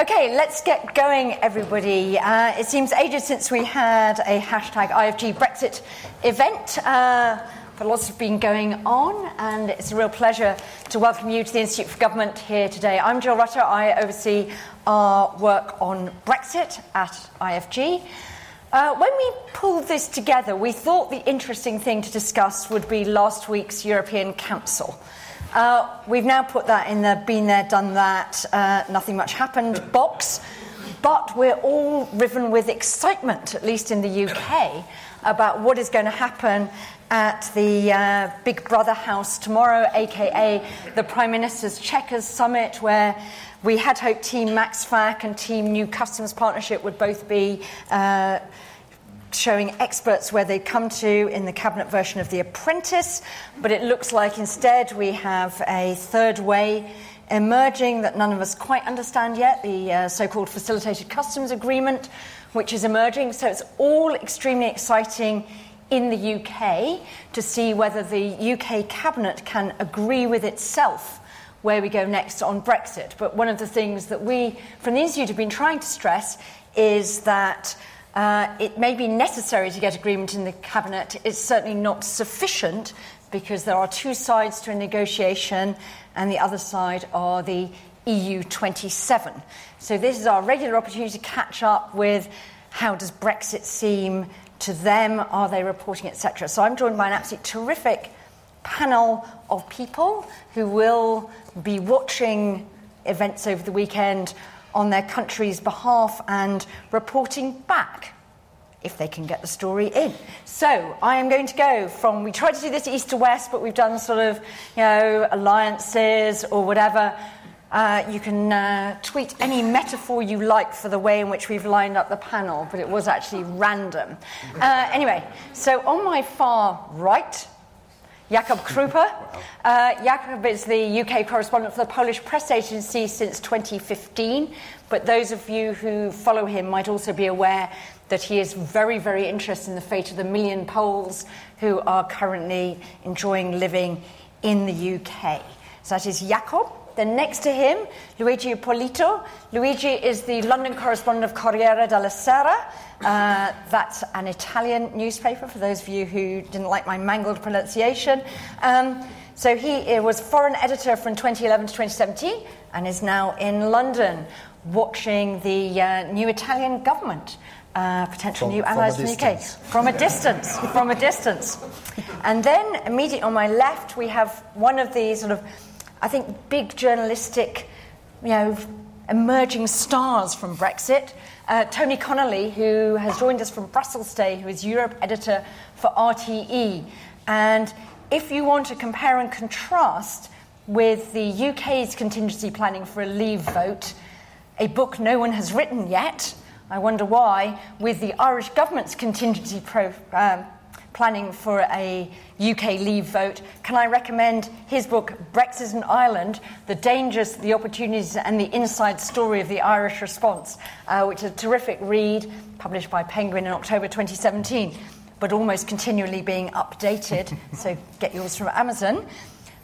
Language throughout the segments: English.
Okay, let's get going, everybody. Uh, it seems ages since we had a hashtag IFG Brexit event. Uh, but lots have been going on, and it's a real pleasure to welcome you to the Institute for Government here today. I'm Jill Rutter. I oversee our work on Brexit at IFG. Uh, when we pulled this together, we thought the interesting thing to discuss would be last week's European Council. Uh, we've now put that in the been there, done that, uh, nothing much happened box, but we're all riven with excitement, at least in the UK, about what is going to happen at the uh, Big Brother House tomorrow, aka the Prime Minister's Chequers Summit, where we had hoped Team Max MaxFAC and Team New Customs Partnership would both be uh, showing experts where they come to in the cabinet version of The Apprentice, but it looks like instead we have a third way emerging that none of us quite understand yet the uh, so called Facilitated Customs Agreement, which is emerging. So it's all extremely exciting in the UK to see whether the UK cabinet can agree with itself where we go next on Brexit. But one of the things that we from the Institute have been trying to stress is that uh, it may be necessary to get agreement in the cabinet. It's certainly not sufficient because there are two sides to a negotiation, and the other side are the EU 27. So, this is our regular opportunity to catch up with how does Brexit seem to them? Are they reporting, etc.? So, I'm joined by an absolutely terrific panel of people who will be watching events over the weekend on their country's behalf and reporting back if they can get the story in. So I am going to go from, we tried to do this east to west, but we've done sort of, you know, alliances or whatever. Uh, you can uh, tweet any metaphor you like for the way in which we've lined up the panel, but it was actually random. Uh, anyway, so on my far right, Jakub Krupa. Uh, Jakub is the UK correspondent for the Polish press agency since 2015, but those of you who follow him might also be aware that he is very, very interested in the fate of the million Poles who are currently enjoying living in the UK. So that is Jakub. Then next to him, Luigi Ippolito. Luigi is the London correspondent of Corriere della Sera. Uh, that's an Italian newspaper, for those of you who didn't like my mangled pronunciation. Um, so he was foreign editor from 2011 to 2017 and is now in London watching the uh, new Italian government. Uh, potential from, new allies from the UK from a distance, from a distance. And then immediately on my left, we have one of the sort of I think, big journalistic, you know, emerging stars from Brexit. Uh, Tony Connolly, who has joined us from Brussels today, who is Europe editor for RTE. And if you want to compare and contrast with the UK's contingency planning for a leave vote, a book no one has written yet, I wonder why, with the Irish government's contingency pro, um, planning for a UK leave vote, can I recommend his book, Brexit and Ireland The Dangers, the Opportunities, and the Inside Story of the Irish Response, uh, which is a terrific read, published by Penguin in October 2017, but almost continually being updated. so get yours from Amazon.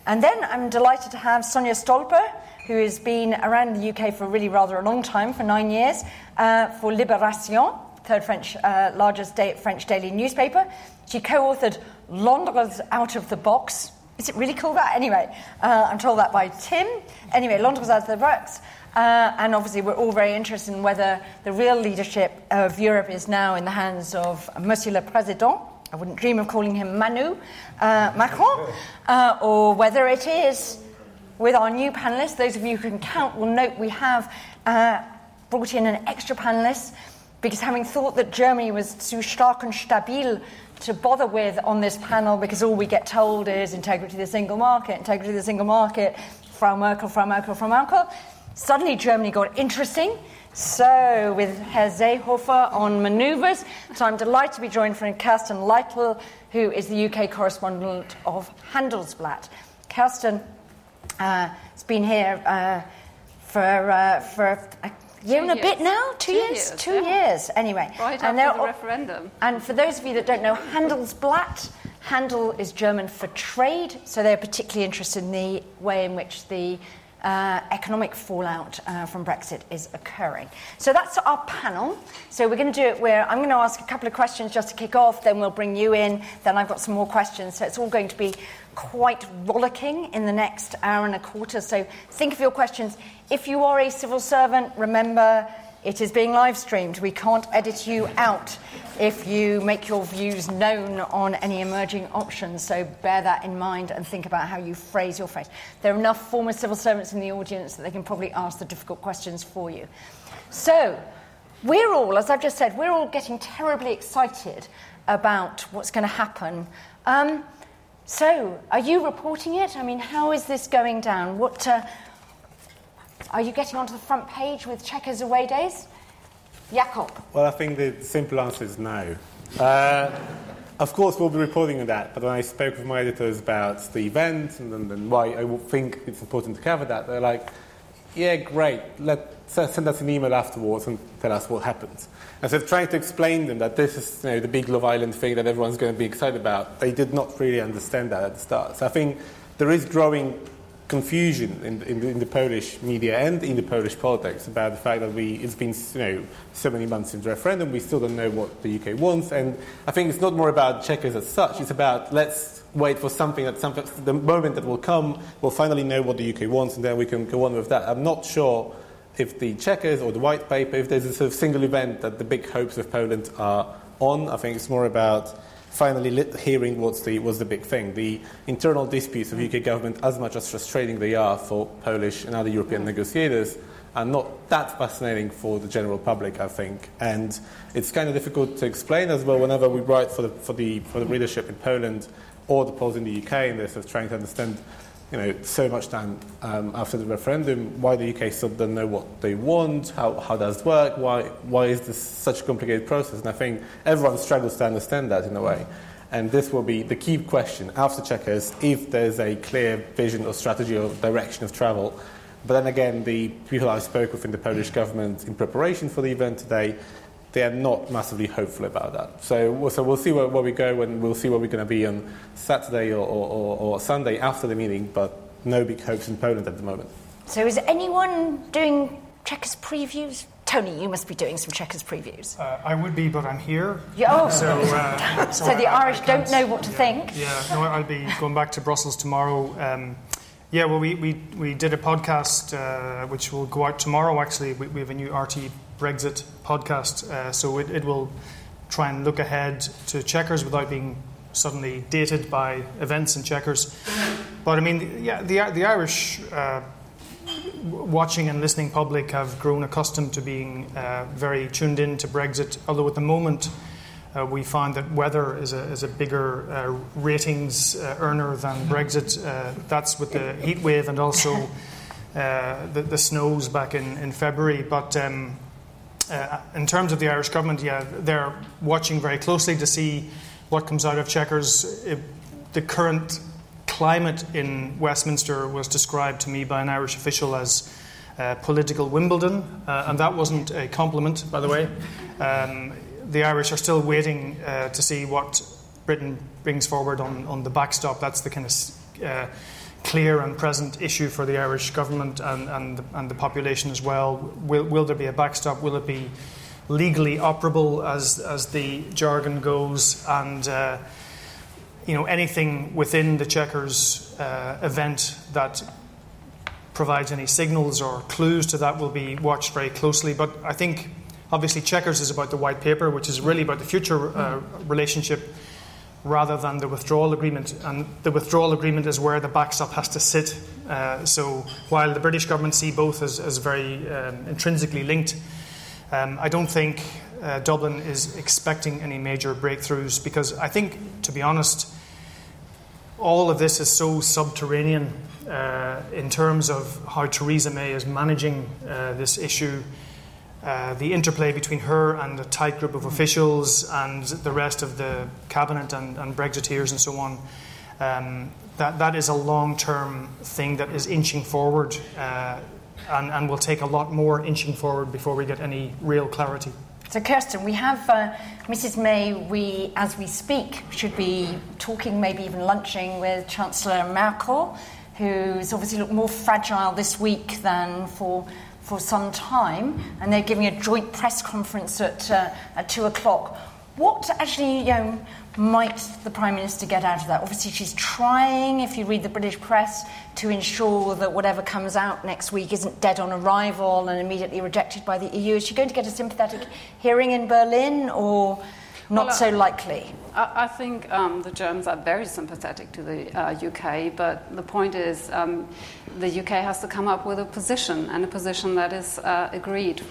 And then I'm delighted to have Sonia Stolper, who has been around the UK for really rather a long time, for nine years, uh, for Libération, third French uh, largest French daily newspaper. She co authored Londres Out of the Box. Is it really called that? Anyway, uh, I'm told that by Tim. Anyway, Londres Out of the Box. Uh, and obviously, we're all very interested in whether the real leadership of Europe is now in the hands of Monsieur le Président. I wouldn't dream of calling him Manu uh, Macron, uh, or whether it is with our new panelists. Those of you who can count will note we have uh, brought in an extra panelist because having thought that Germany was too stark and stabil to bother with on this panel, because all we get told is integrity of the single market, integrity of the single market, Frau Merkel, Frau Merkel, Frau Merkel. Suddenly Germany got interesting. So, with Herr Seehofer on manoeuvres, so I'm delighted to be joined by Kerstin Leitel, who is the UK correspondent of Handelsblatt. Kirsten uh, has been here uh, for, uh, for a year and a bit now? Two, two years? years? Two yeah. years, anyway. Right and after the referendum. And for those of you that don't know, Handelsblatt, Handel is German for trade, so they're particularly interested in the way in which the uh, economic fallout uh, from Brexit is occurring. So that's our panel. So we're going to do it where I'm going to ask a couple of questions just to kick off, then we'll bring you in, then I've got some more questions. So it's all going to be quite rollicking in the next hour and a quarter. So think of your questions. If you are a civil servant, remember it is being live streamed. We can't edit you out if you make your views known on any emerging options. So bear that in mind and think about how you phrase your phrase. There are enough former civil servants in the audience that they can probably ask the difficult questions for you. So we're all, as I've just said, we're all getting terribly excited about what's going to happen. Um, so, are you reporting it? I mean, how is this going down? What, uh, are you getting onto the front page with Chequers away days? Jakub. Well, I think the simple answer is no. Uh, of course, we'll be reporting on that, but when I spoke with my editors about the event and, and, and why I think it's important to cover that, they're like, yeah, great, let, send us an email afterwards and tell us what happens. And so trying to explain them that this is you know, the big Love Island thing that everyone's going to be excited about, they did not really understand that at the start. So I think there is growing confusion in, in, the, in, the, Polish media and in the Polish politics about the fact that we, it's been you know, so many months since the referendum, we still don't know what the UK wants. And I think it's not more about Chequers as such, it's about let's wait for something that some, the moment that will come, we'll finally know what the UK wants, and then we can go on with that. I'm not sure if the Chequers or the white paper, if there's a sort of single event that the big hopes of Poland are on. I think it's more about finally hearing what's the, what's the big thing. The internal disputes of UK government, as much as frustrating they are for Polish and other European negotiators, are not that fascinating for the general public, I think. And it's kind of difficult to explain as well whenever we write for the, for the, for the readership in Poland or the Poles in the UK, they're sort of trying to understand you know, so much time um, after the referendum, why the UK still doesn't know what they want, how, how does it work, why, why is this such a complicated process? And I think everyone struggles to understand that in a way. And this will be the key question after Chequers if there's a clear vision or strategy or direction of travel. But then again, the people I spoke with in the Polish government in preparation for the event today they are not massively hopeful about that. So, so we'll see where, where we go and we'll see where we're going to be on Saturday or, or, or, Sunday after the meeting, but no big hopes in Poland at the moment. So is anyone doing Chequers previews? Tony, you must be doing some Chequers previews. Uh, I would be, but I'm here. Yeah, oh. so, uh, so, so, the I, Irish I don't know what to yeah, think. Yeah, no, I'll be going back to Brussels tomorrow. Um, yeah, well, we, we, we did a podcast uh, which will go out tomorrow, actually. We, we have a new RT Brexit podcast, uh, so it, it will try and look ahead to Chequers without being suddenly dated by events and Chequers. But I mean, yeah, the, the Irish uh, watching and listening public have grown accustomed to being uh, very tuned in to Brexit, although at the moment uh, we find that weather is a, is a bigger uh, ratings uh, earner than Brexit. Uh, that's with the heat wave and also the, the, snows back in, in February. But um, uh, in terms of the Irish government, yeah, they're watching very closely to see what comes out of Chequers. It, the current climate in Westminster was described to me by an Irish official as uh, political Wimbledon, uh, and that wasn't a compliment, by the way. Um, the Irish are still waiting uh, to see what Britain brings forward on, on the backstop. That's the kind of uh, clear and present issue for the Irish government and, and, the, and the population as well. Will, will there be a backstop? Will it be legally operable, as, as the jargon goes? And uh, you know anything within the Chequers uh, event that provides any signals or clues to that will be watched very closely. But I think obviously Chequers is about the white paper, which is really about the future uh, relationship rather than the withdrawal agreement. And the withdrawal agreement is where the backstop has to sit. Uh, so while the British government see both as, as very um, intrinsically linked, um, I don't think uh, Dublin is expecting any major breakthroughs because I think, to be honest, all of this is so subterranean uh, in terms of how Theresa May is managing uh, this issue. Uh, the interplay between her and a tight group of officials and the rest of the cabinet and, and Brexiteers and so on, um, that, that is a long term thing that is inching forward uh, and, and will take a lot more inching forward before we get any real clarity. So, Kerstin, we have uh, Mrs. May. We, as we speak, should be talking, maybe even lunching with Chancellor Merkel who's obviously looked more fragile this week than for for some time, and they're giving a joint press conference at uh, at two o'clock. What actually, you know, might the Prime Minister get out of that? Obviously, she's trying, if you read the British press, to ensure that whatever comes out next week isn't dead on arrival and immediately rejected by the EU. Is she going to get a sympathetic hearing in Berlin or not well, so likely? I, I think um, the Germans are very sympathetic to the uh, UK, but the point is um, the UK has to come up with a position and a position that is uh, agreed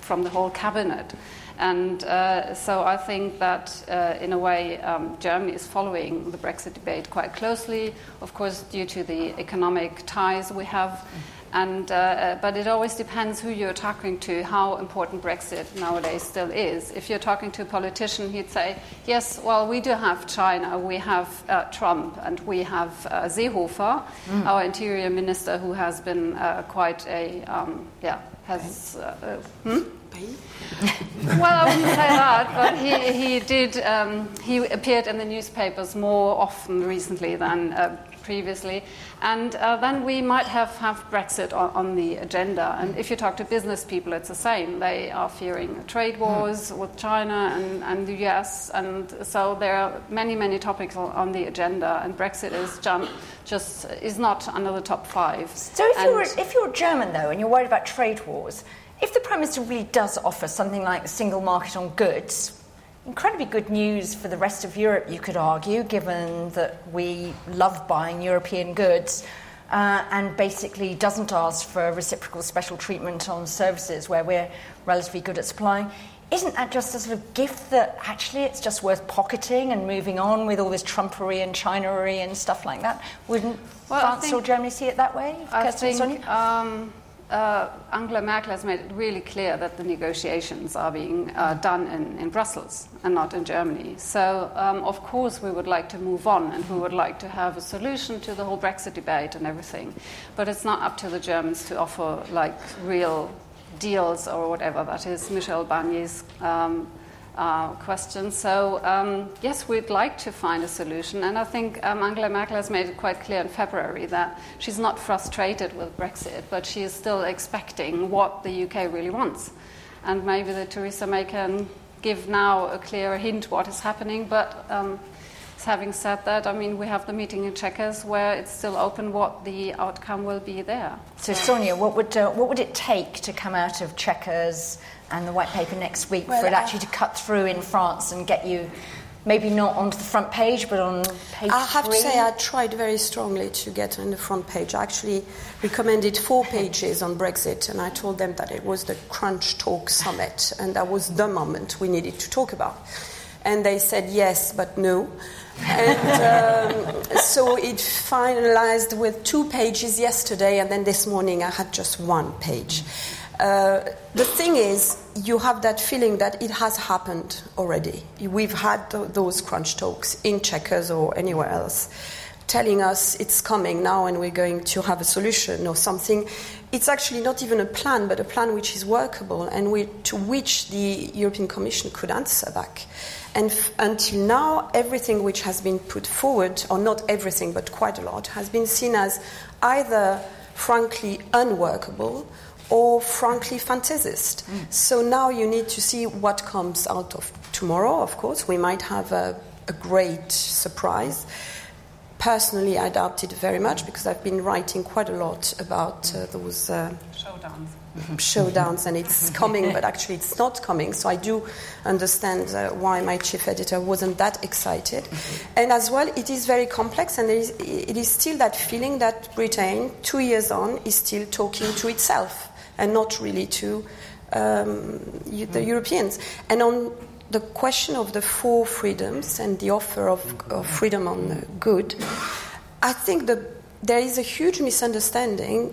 from the whole cabinet. And uh, so I think that, uh, in a way, um, Germany is following the Brexit debate quite closely, of course, due to the economic ties we have. And, uh, uh, but it always depends who you're talking to, how important Brexit nowadays still is. If you're talking to a politician, he'd say, yes, well, we do have China, we have uh, Trump, and we have uh, Seehofer, mm. our interior minister, who has been uh, quite a, um, yeah, has. Uh, hmm? well, I wouldn't say that, but he, he did. Um, he appeared in the newspapers more often recently than uh, previously. And uh, then we might have, have Brexit on, on, the agenda. And if you talk to business people, it's the same. They are fearing trade hmm. wars with China and, and the US. And so there are many, many topics on the agenda. And Brexit is just, just is not under the top five. So if, you're, if you're German, though, and you're worried about trade wars, if the Prime Minister really does offer something like a single market on goods, incredibly good news for the rest of Europe, you could argue, given that we love buying European goods. Uh, and basically doesn't ask for reciprocal special treatment on services where we're relatively good at supplying. Isn't that just a sort of gift that actually it's just worth pocketing and moving on with all this Trumpery and Chinaery and stuff like that? Wouldn't well, France think, or Germany see it that way? I think, um, uh, Angela Merkel has made it really clear that the negotiations are being uh, done in, in, Brussels and not in Germany. So, um, of course, we would like to move on and we would like to have a solution to the whole Brexit debate and everything. But it's not up to the Germans to offer like real deals or whatever. That is Michel Barnier's um, uh, question. So, um, yes, we'd like to find a solution. And I think um, Angela Merkel has made it quite clear in February that she's not frustrated with Brexit, but she is still expecting what the UK really wants. And maybe the Theresa May can give now a clearer hint what is happening. But um, having said that, I mean, we have the meeting in Chequers where it's still open what the outcome will be there. So, Sonia, what would, uh, what would it take to come out of Chequers and the white paper next week well, for it actually to cut through in France and get you maybe not onto the front page, but on page I have three? to say, I tried very strongly to get on the front page. I actually recommended four pages on Brexit, and I told them that it was the Crunch Talk Summit, and that was the moment we needed to talk about. And they said yes, but no. and um, so it finalized with two pages yesterday, and then this morning I had just one page. Uh, the thing is, you have that feeling that it has happened already. We've had th- those crunch talks in Chequers or anywhere else, telling us it's coming now and we're going to have a solution or something. It's actually not even a plan, but a plan which is workable and we, to which the European Commission could answer back. And f- until now, everything which has been put forward, or not everything, but quite a lot, has been seen as either frankly unworkable or frankly fantasist. Mm. So now you need to see what comes out of tomorrow, of course. We might have a, a great surprise. Personally, I doubt it very much because I've been writing quite a lot about uh, those uh, showdowns. showdowns, and it's coming, but actually it's not coming. So I do understand uh, why my chief editor wasn't that excited. And as well, it is very complex, and it is, it is still that feeling that Britain, two years on, is still talking to itself and not really to um, the mm. Europeans. And on the question of the four freedoms and the offer of, of freedom on good, I think that there is a huge misunderstanding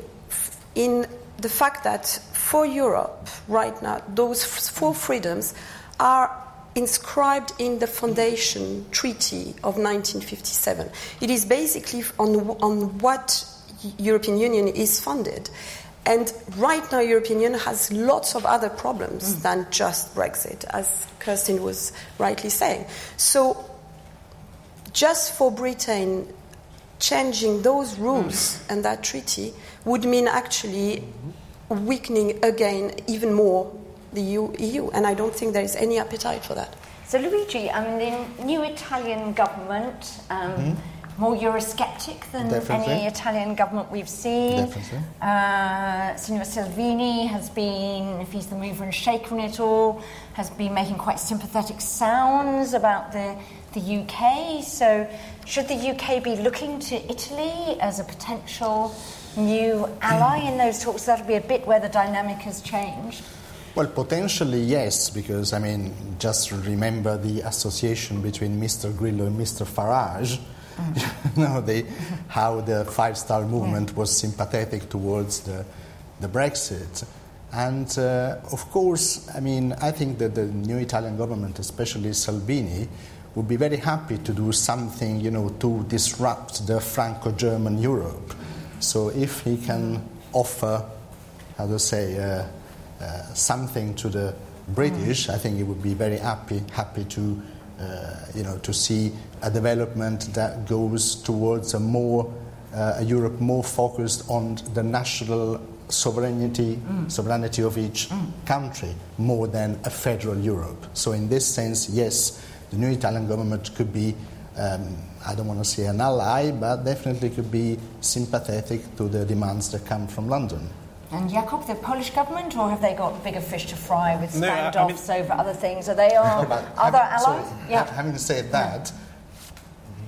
in the fact that for Europe right now, those four freedoms are inscribed in the Foundation Treaty of 1957. It is basically on, on what European Union is funded. And right now, European Union has lots of other problems mm. than just Brexit, as Kerstin was rightly saying. So, just for Britain changing those rules and that treaty would mean actually weakening again even more the EU, EU, and I don't think there is any appetite for that. So, Luigi, I mean, the new Italian government, um, mm-hmm. More Eurosceptic than Definitely. any Italian government we've seen. Definitely. Uh, Signor Salvini has been, if he's the mover and shaker in it all, has been making quite sympathetic sounds about the, the UK. So, should the UK be looking to Italy as a potential new ally in those talks? That'll be a bit where the dynamic has changed. Well, potentially yes, because I mean, just remember the association between Mr. Grillo and Mr. Farage. Mm. you know, how the Five Star Movement was sympathetic towards the, the Brexit. And uh, of course, I mean, I think that the new Italian government, especially Salvini, would be very happy to do something, you know, to disrupt the Franco-German Europe. So if he can offer, how to say, uh, uh, something to the British, mm. I think he would be very happy happy to you know to see a development that goes towards a more uh, a Europe more focused on the national sovereignty mm. sovereignty of each mm. country more than a federal Europe. So in this sense, yes, the new Italian government could be. Um, I don't want to say an ally, but definitely could be sympathetic to the demands that come from London. And Jakub, the Polish government, or have they got bigger fish to fry with standoffs no, I mean, over other things? Are they our no, other having, allies? Sorry, yeah. Having said that,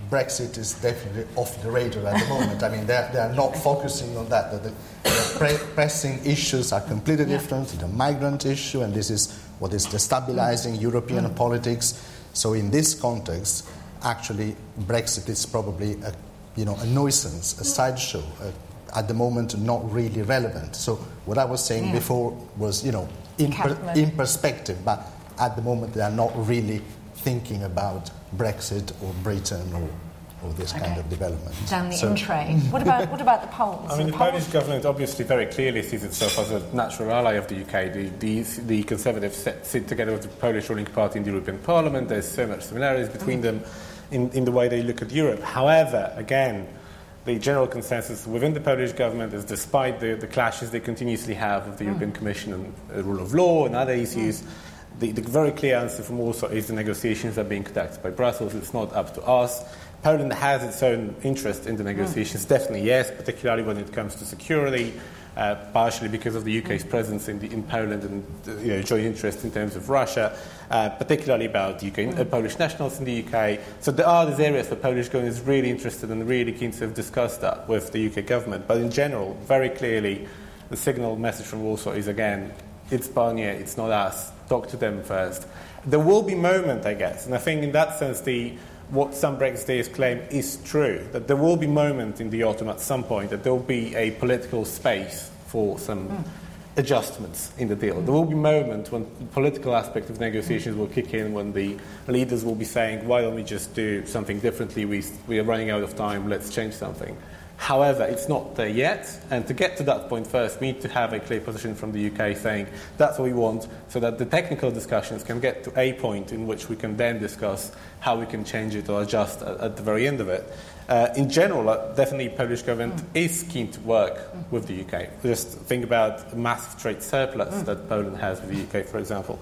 Brexit is definitely off the radar at the moment. I mean, they're, they're not focusing on that. The, the pre- pressing issues are completely yeah. different. The migrant issue, and this is what is destabilizing mm. European mm. politics. So, in this context, actually, Brexit is probably a, you know, a nuisance, a sideshow, a at the moment not really relevant. So what I was saying yeah. before was, you know, in, per, in perspective, but at the moment they are not really thinking about Brexit or Britain or or this okay. kind of development. Down the so, in trade. What about, what about the Poles? I mean, the, the Polish government obviously very clearly sees itself as a natural ally of the UK. The, the, the Conservatives sit, sit, together with the Polish ruling party in the European Parliament. There's so much similarities between mm. them in, in the way they look at Europe. However, again, the general consensus within the Polish government is despite the, the clashes they continuously have with the mm. European Commission and the rule of law and other issues, mm. the, the, very clear answer from Warsaw is the negotiations are being conducted by Brussels. It's not up to us. Poland has its own interest in the negotiations, mm. definitely yes, particularly when it comes to security uh, partially because of the UK's presence in, the, in Poland and uh, you know, joint interest in terms of Russia, uh, particularly about UK, uh, Polish nationals in the UK. So there are these areas where Polish government is really interested and really keen to have discussed that with the UK government. But in general, very clearly, the signal message from Warsaw is again, it's Barnier, it's not us. Talk to them first. There will be moment, I guess, and I think in that sense the what some Brexiteers claim is true, that there will be moments in the autumn at some point that there will be a political space for some mm. adjustments in the deal. There will be moments when the political aspect of negotiations will kick in, when the leaders will be saying, why don't we just do something differently? We, we are running out of time, let's change something. However, it's not there yet, and to get to that point first, we need to have a clear position from the UK saying that's what we want, so that the technical discussions can get to a point in which we can then discuss how we can change it or adjust at, at the very end of it. Uh, in general, uh, definitely Polish government mm. is keen to work mm. with the UK. Just think about the massive trade surplus mm. that Poland has with the UK, for example.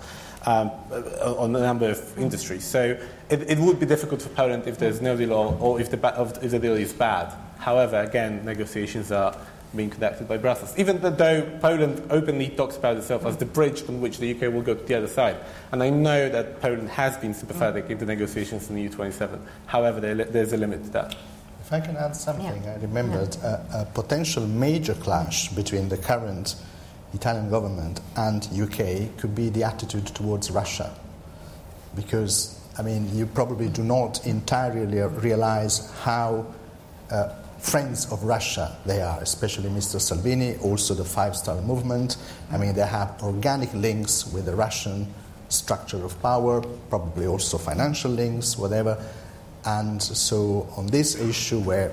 Um, uh, on a number of industries. So it, it, would be difficult for Poland if there's no deal or, or if, the ba- if the deal is bad. However, again, negotiations are being conducted by Brussels, even though Poland openly talks about itself as the bridge on which the UK will go to the other side. And I know that Poland has been sympathetic in the negotiations in the EU27. However, there, there's a limit to that. If I can add something, yeah. I remembered yeah. a, a, potential major clash between the current Italian government and UK could be the attitude towards Russia. Because, I mean, you probably do not entirely realize how uh, friends of Russia they are, especially Mr. Salvini, also the Five Star Movement. I mean, they have organic links with the Russian structure of power, probably also financial links, whatever. And so, on this issue where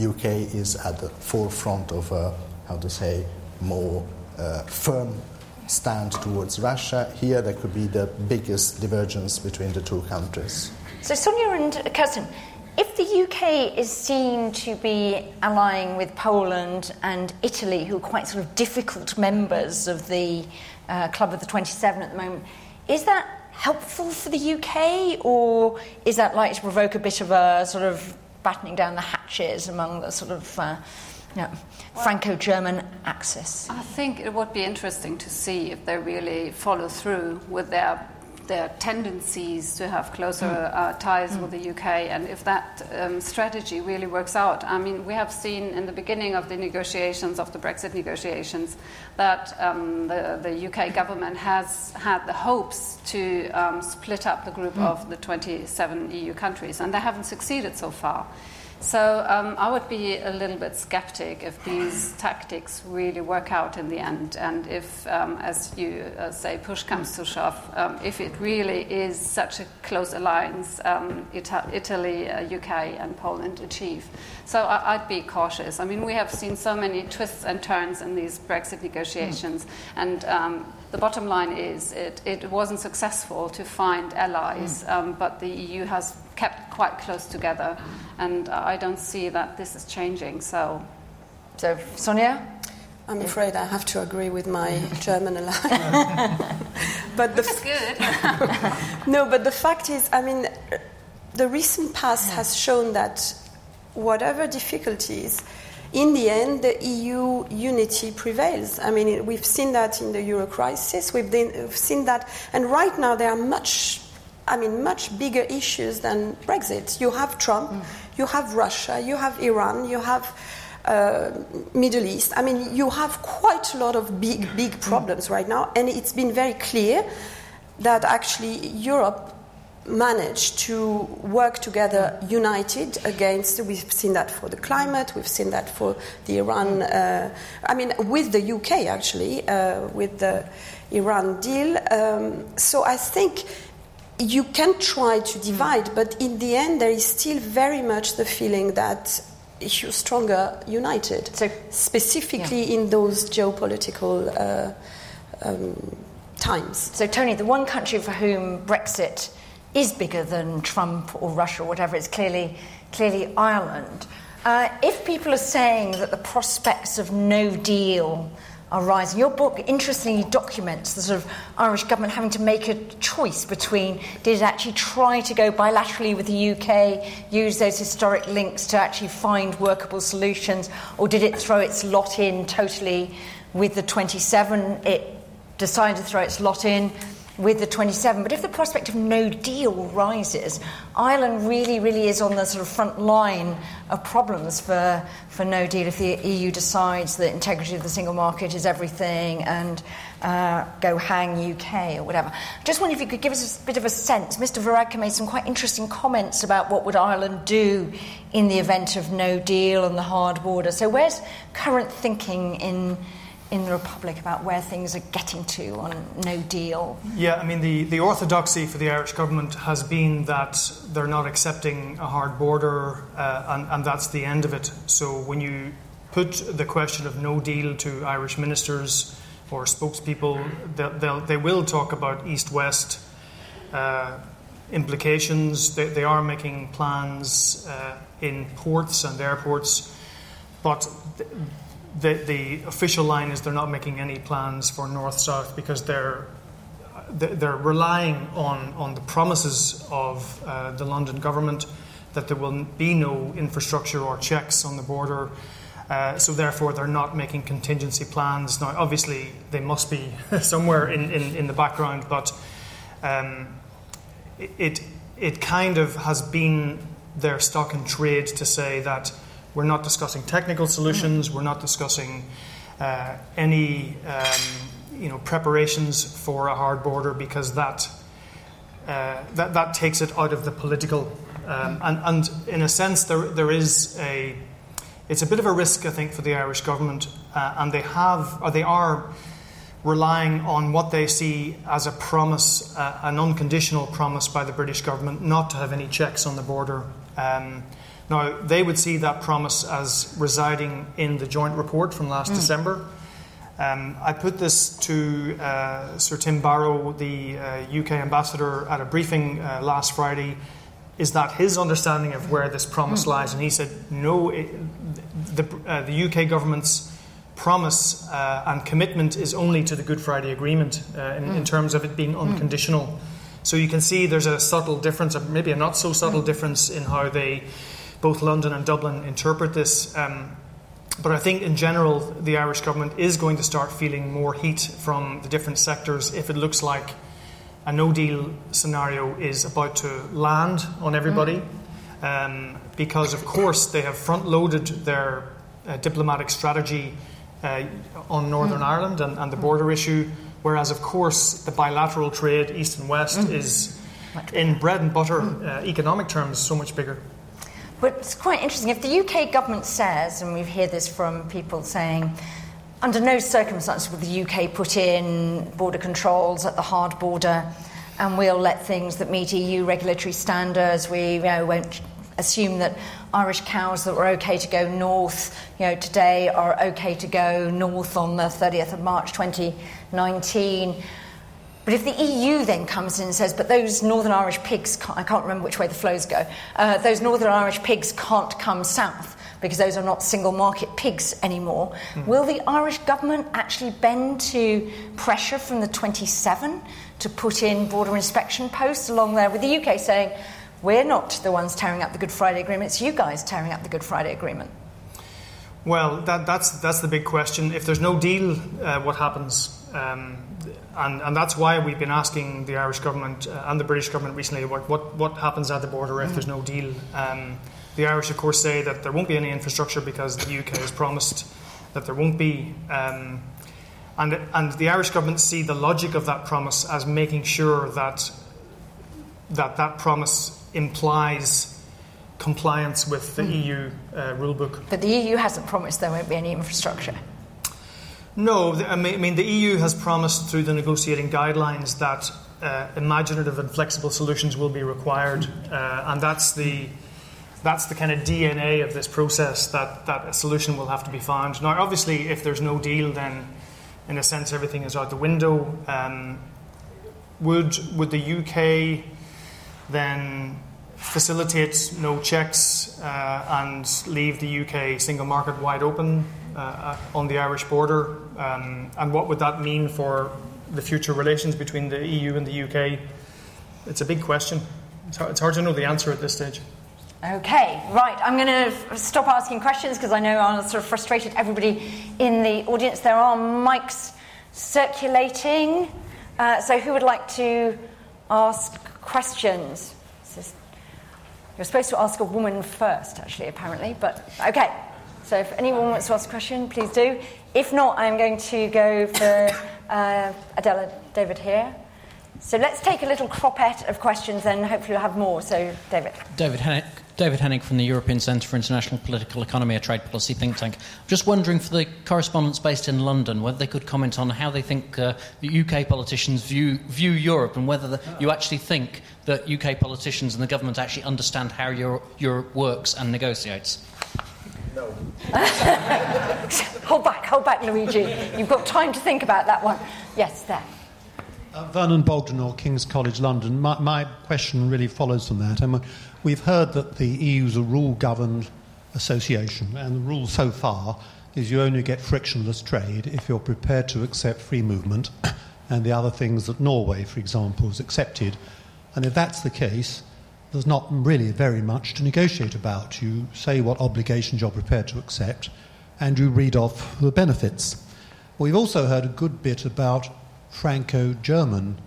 UK is at the forefront of a, how to say, more uh, firm stand towards Russia, here there could be the biggest divergence between the two countries. So, Sonia and Kerstin, if the UK is seen to be allying with Poland and Italy, who are quite sort of difficult members of the uh, Club of the 27 at the moment, is that helpful for the UK, or is that likely to provoke a bit of a sort of battening down the hatches among the sort of uh, you know, Franco-German axis? I think it would be interesting to see if they really follow through with their their tendencies to have closer mm. uh, ties mm. with the UK, and if that um, strategy really works out. I mean, we have seen in the beginning of the negotiations, of the Brexit negotiations, that um, the, the, UK government has had the hopes to um, split up the group mm. of the 27 EU countries, and they haven't succeeded so far. So um, I would be a little bit skeptic if these tactics really work out in the end, and if, um, as you uh, say, push comes to shove, um, if it really is such a close alliance, um, Ita- Italy, uh, UK, and Poland achieve. So I- would be cautious. I mean, we have seen so many twists and turns in these Brexit negotiations, and um, the bottom line is it, it wasn't successful to find allies, mm. um, but the EU has kept quite close together, and I don't see that this is changing. So, so Sonia. I'm afraid I have to agree with my German ally. but the f- good. no, but the fact is, I mean, the recent past has shown that whatever difficulties, in the end, the EU unity prevails. I mean, we've seen that in the euro crisis. We've, been, we've seen that, and right now there are much, I mean, much bigger issues than Brexit. You have Trump, mm. you have Russia, you have Iran, you have uh, Middle East. I mean, you have quite a lot of big, big mm. problems right now, and it's been very clear that actually Europe managed to work together united against we've seen that for the climate we've seen that for the iran uh, i mean with the uk actually uh, with the iran deal um, so i think you can try to divide but in the end there is still very much the feeling that you're stronger united so specifically yeah. in those geopolitical uh, um, times so tony the one country for whom brexit is bigger than Trump or Russia or whatever, is clearly, clearly Ireland. Uh, if people are saying that the prospects of no deal are rising, your book interestingly documents the sort of Irish government having to make a choice between did it actually try to go bilaterally with the UK, use those historic links to actually find workable solutions, or did it throw its lot in totally with the 27? It decided to throw its lot in with the 27. But if the prospect of no deal rises, Ireland really, really is on the sort of front line of problems for, for no deal if the EU decides that integrity of the single market is everything and uh, go hang UK or whatever. Just wonder if you could give us a bit of a sense. Mr. Varadkar made some quite interesting comments about what would Ireland do in the event of no deal and the hard border. So where's current thinking in in the Republic about where things are getting to on no deal? Yeah, I mean, the, the orthodoxy for the Irish government has been that they're not accepting a hard border, uh, and, and that's the end of it. So when you put the question of no deal to Irish ministers or spokespeople, they'll, they will talk about east west uh, implications. They, they, are making plans uh, in ports and airports, but the, the official line is they're not making any plans for north south because they're they're relying on, on the promises of uh, the London government that there will be no infrastructure or checks on the border. Uh, so therefore, they're not making contingency plans. Now, obviously, they must be somewhere in, in, in, the background, but um, it, it kind of has been their stock and trade to say that we're not discussing technical solutions. We're not discussing uh, any um, you know preparations for a hard border because that uh, that that takes it out of the political. Um, and, and in a sense, there there is a it's a bit of a risk, I think, for the Irish government, uh, and they have or they are relying on what they see as a promise, uh, an unconditional promise by the British government not to have any checks on the border. Um, now, they would see that promise as residing in the joint report from last mm. December. Um, I put this to uh, Sir Tim Barrow, the uh, UK ambassador, at a briefing uh, last Friday. is that his understanding of where this promise Hmm. lies? And he said, no, it, the, uh, the UK government's promise uh, and commitment is only to the Good Friday Agreement uh, in, Hmm. in terms of it being unconditional. So you can see there's a subtle difference, or maybe a not so subtle difference, in how they, both London and Dublin, interpret this. Um, but I think in general, the Irish government is going to start feeling more heat from the different sectors if it looks like a no deal scenario is about to land on everybody. Um, because, of course, they have front loaded their uh, diplomatic strategy uh, on Northern Ireland and, and the border issue, whereas, of course, the bilateral trade, east and west, is in bread and butter uh, economic terms so much bigger. But it's quite interesting. If the UK government says, and we hear this from people saying, under no circumstances will the UK put in border controls at the hard border, and we'll let things that meet EU regulatory standards. We you know, won't assume that Irish cows that were okay to go north, you know, today are okay to go north on the 30th of March 2019. But if the EU then comes in and says, but those Northern Irish pigs, can't, I can't remember which way the flows go, uh, those Northern Irish pigs can't come south because those are not single market pigs anymore, will the Irish government actually bend to pressure from the 27 to put in border inspection posts along there with the UK saying, we're not the ones tearing up the Good Friday Agreement, it's you guys tearing up the Good Friday Agreement? Well, that, that's, that's the big question. If there's no deal, uh, what happens? Um, and, and that's why we've been asking the Irish government uh, and the British government recently about what, what happens at the border if there's no deal. Um, the Irish, of course, say that there won't be any infrastructure because the UK has promised that there won't be. Um, and, and the Irish government see the logic of that promise as making sure that that, that promise implies compliance with the EU uh, rulebook. But the EU hasn't promised there won't be any infrastructure. No, I mean, the EU has promised through the negotiating guidelines that uh, imaginative and flexible solutions will be required, uh, and that's the that's the kind of DNA of this process that, that a solution will have to be found. Now, obviously, if there's no deal, then in a sense everything is out the window. Um, would would the UK then facilitate no checks uh, and leave the UK single market wide open uh, on the Irish border? Um, and what would that mean for the future relations between the EU and the UK? It's a big question. It's hard, it's hard to know the answer at this stage. Okay, right. I'm going to f- stop asking questions because I know I've sort of frustrated everybody in the audience. There are mics circulating. Uh, so, who would like to ask questions? You're supposed to ask a woman first, actually, apparently. But okay. So, if anyone wants to ask a question, please do. If not, I'm going to go for uh, Adela, David here. So let's take a little cropette of questions, then hopefully we'll have more. So, David. David Henig, David Henig from the European Centre for International Political Economy, a trade policy think tank. I'm just wondering for the correspondents based in London whether they could comment on how they think uh, the UK politicians view, view Europe and whether the, you actually think that UK politicians and the government actually understand how Euro, Europe works and negotiates. hold back, hold back, Luigi. You've got time to think about that one. Yes, there. Uh, Vernon Bogdanor, King's College London. My, my question really follows from that. I mean, we've heard that the EU is a rule governed association, and the rule so far is you only get frictionless trade if you're prepared to accept free movement and the other things that Norway, for example, has accepted. And if that's the case, there's not really very much to negotiate about. You say what obligations you're prepared to accept, and you read off the benefits. We've also heard a good bit about Franco German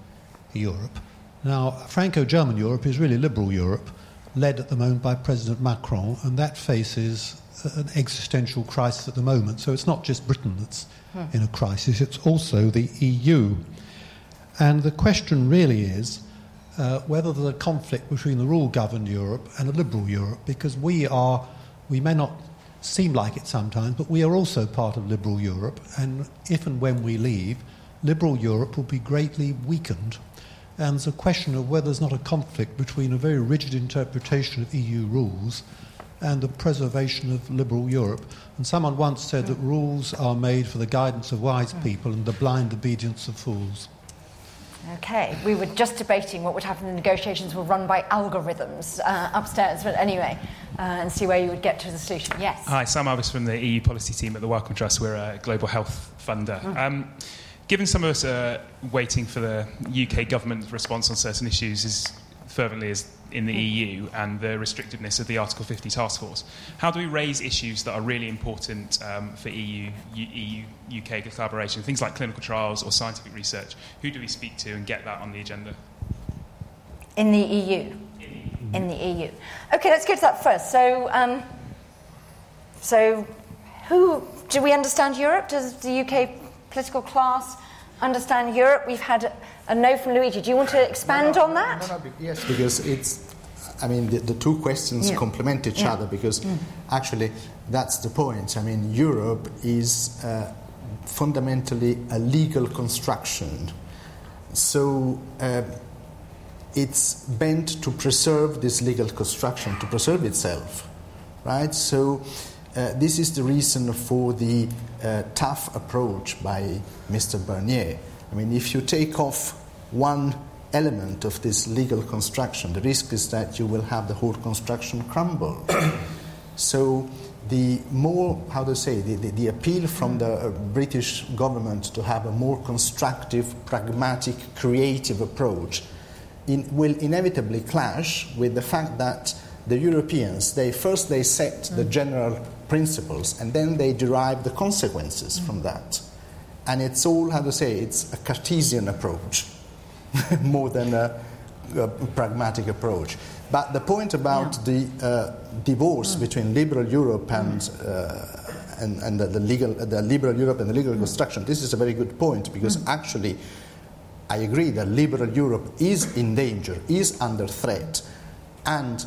Europe. Now, Franco German Europe is really liberal Europe, led at the moment by President Macron, and that faces an existential crisis at the moment. So it's not just Britain that's hmm. in a crisis, it's also the EU. And the question really is uh, whether there's a conflict between the rule governed Europe and a liberal Europe, because we are, we may not seem like it sometimes, but we are also part of liberal Europe, and if and when we leave, liberal Europe will be greatly weakened. And there's a question of whether there's not a conflict between a very rigid interpretation of EU rules and the preservation of liberal Europe. And someone once said that rules are made for the guidance of wise people and the blind obedience of fools. Okay, we were just debating what would happen if the negotiations were run by algorithms uh, upstairs, but anyway, uh, and see where you would get to the solution. Yes. Hi, Sam Albis from the EU policy team at the Wellcome Trust. We're a global health funder. Mm. Um, given some of us are waiting for the UK government's response on certain issues as fervently as in the EU and the restrictiveness of the Article 50 task force. How do we raise issues that are really important um, for EU, EU, UK collaboration, things like clinical trials or scientific research? Who do we speak to and get that on the agenda? In the EU. In the EU. Okay, let's go to that first. So, um, so who do we understand Europe? Does the UK political class understand Europe? We've had a no from Luigi. Do you want to expand no, no, on that? No, yes, because it's, I mean, the, the two questions yeah. complement each yeah. other because mm. actually that's the point. I mean, Europe is uh, fundamentally a legal construction. So uh, it's bent to preserve this legal construction, to preserve itself, right? So uh, this is the reason for the tough approach by Mr. Barnier. I mean, if you take off one element of this legal construction, the risk is that you will have the whole construction crumble. so, the more, how to say, the, the, the appeal from the uh, British government to have a more constructive, pragmatic, creative approach in, will inevitably clash with the fact that the Europeans, they first they set the general principles and then they derive the consequences from that. And it's all, how to say, it's a Cartesian approach more than a, a, pragmatic approach. But the point about yeah. the uh, divorce mm. between liberal Europe and, mm. uh, and, and the, the, legal, the liberal Europe and the legal mm. construction, this is a very good point because mm. actually I agree that liberal Europe is in danger, is under threat, and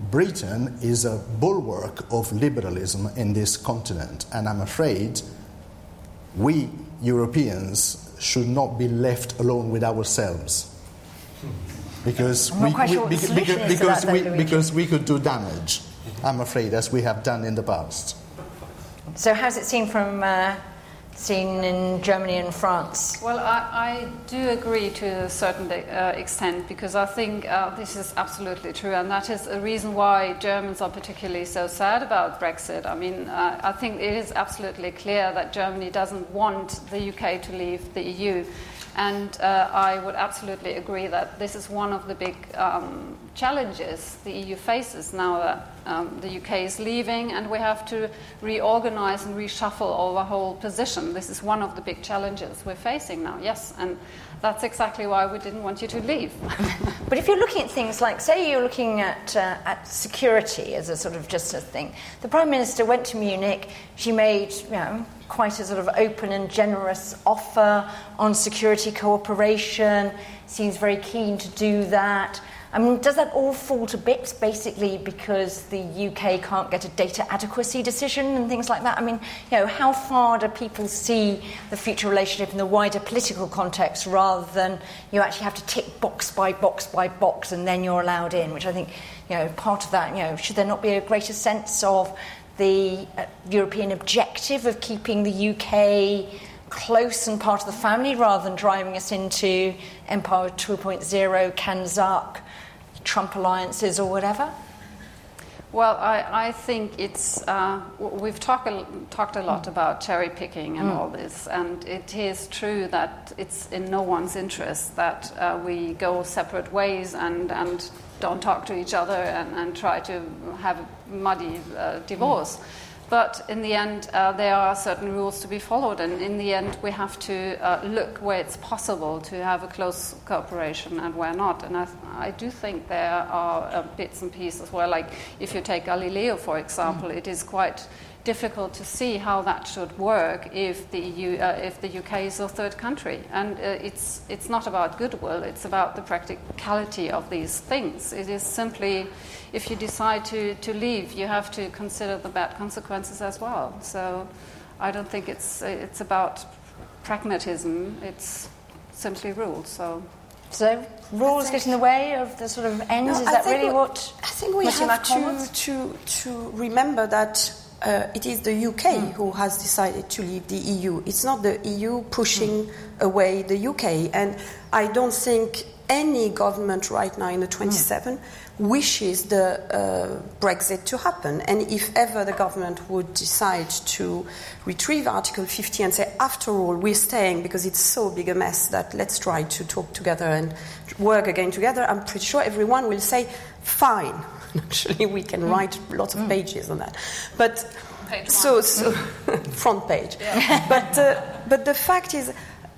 Britain is a bulwark of liberalism in this continent, and I'm afraid we Europeans should not be left alone with ourselves. Because we, we, sure because, because, we, because we could do damage, I'm afraid, as we have done in the past. So, how's it seen from uh, seen in Germany and France? Well, I, I do agree to a certain uh, extent because I think uh, this is absolutely true, and that is a reason why Germans are particularly so sad about Brexit. I mean, uh, I think it is absolutely clear that Germany doesn't want the UK to leave the EU. And uh, I would absolutely agree that this is one of the big um, challenges the EU faces now that um, the UK is leaving and we have to reorganize and reshuffle our whole position. This is one of the big challenges we're facing now, yes. And that's exactly why we didn't want you to leave. but if you're looking at things like, say, you're looking at, uh, at security as a sort of just a thing, the Prime Minister went to Munich, she made, you know, quite a sort of open and generous offer on security cooperation, seems very keen to do that. I mean, does that all fall to bits basically because the UK can't get a data adequacy decision and things like that? I mean, you know, how far do people see the future relationship in the wider political context rather than you actually have to tick box by box by box and then you're allowed in, which I think, you know, part of that, you know, should there not be a greater sense of the uh, European objective of keeping the UK close and part of the family rather than driving us into Empire 2.0, CANZUK, Trump alliances or whatever? Well, I, I think it's. Uh, we've talk a, talked a lot about cherry picking and mm. all this, and it is true that it's in no one's interest that uh, we go separate ways and, and don't talk to each other and, and try to have a muddy uh, divorce. Mm. But in the end, uh, there are certain rules to be followed, and in the end, we have to uh, look where it's possible to have a close cooperation and where not. And I, I do think there are uh, bits and pieces where, like, if you take Galileo, for example, mm. it is quite difficult to see how that should work if the, EU, uh, if the UK is a third country. And uh, it's, it's not about goodwill, it's about the practicality of these things. It is simply, if you decide to, to leave, you have to consider the bad consequences as well. So I don't think it's, it's about pragmatism, it's simply rules. So. So rules think, get in the way of the sort of ends. No, is that really what? I think we have to, to to remember that uh, it is the UK who has decided to leave the EU. It's not the EU pushing away the UK. And I don't think any government right now in the 27 wishes the uh, Brexit to happen. And if ever the government would decide to retrieve Article 50 and say, after all, we're staying because it's so big a mess that let's try to talk together and work again together, I'm pretty sure everyone will say, fine. Actually, we can write lots of pages on that. But Page so, so front page. But, uh, but the fact is,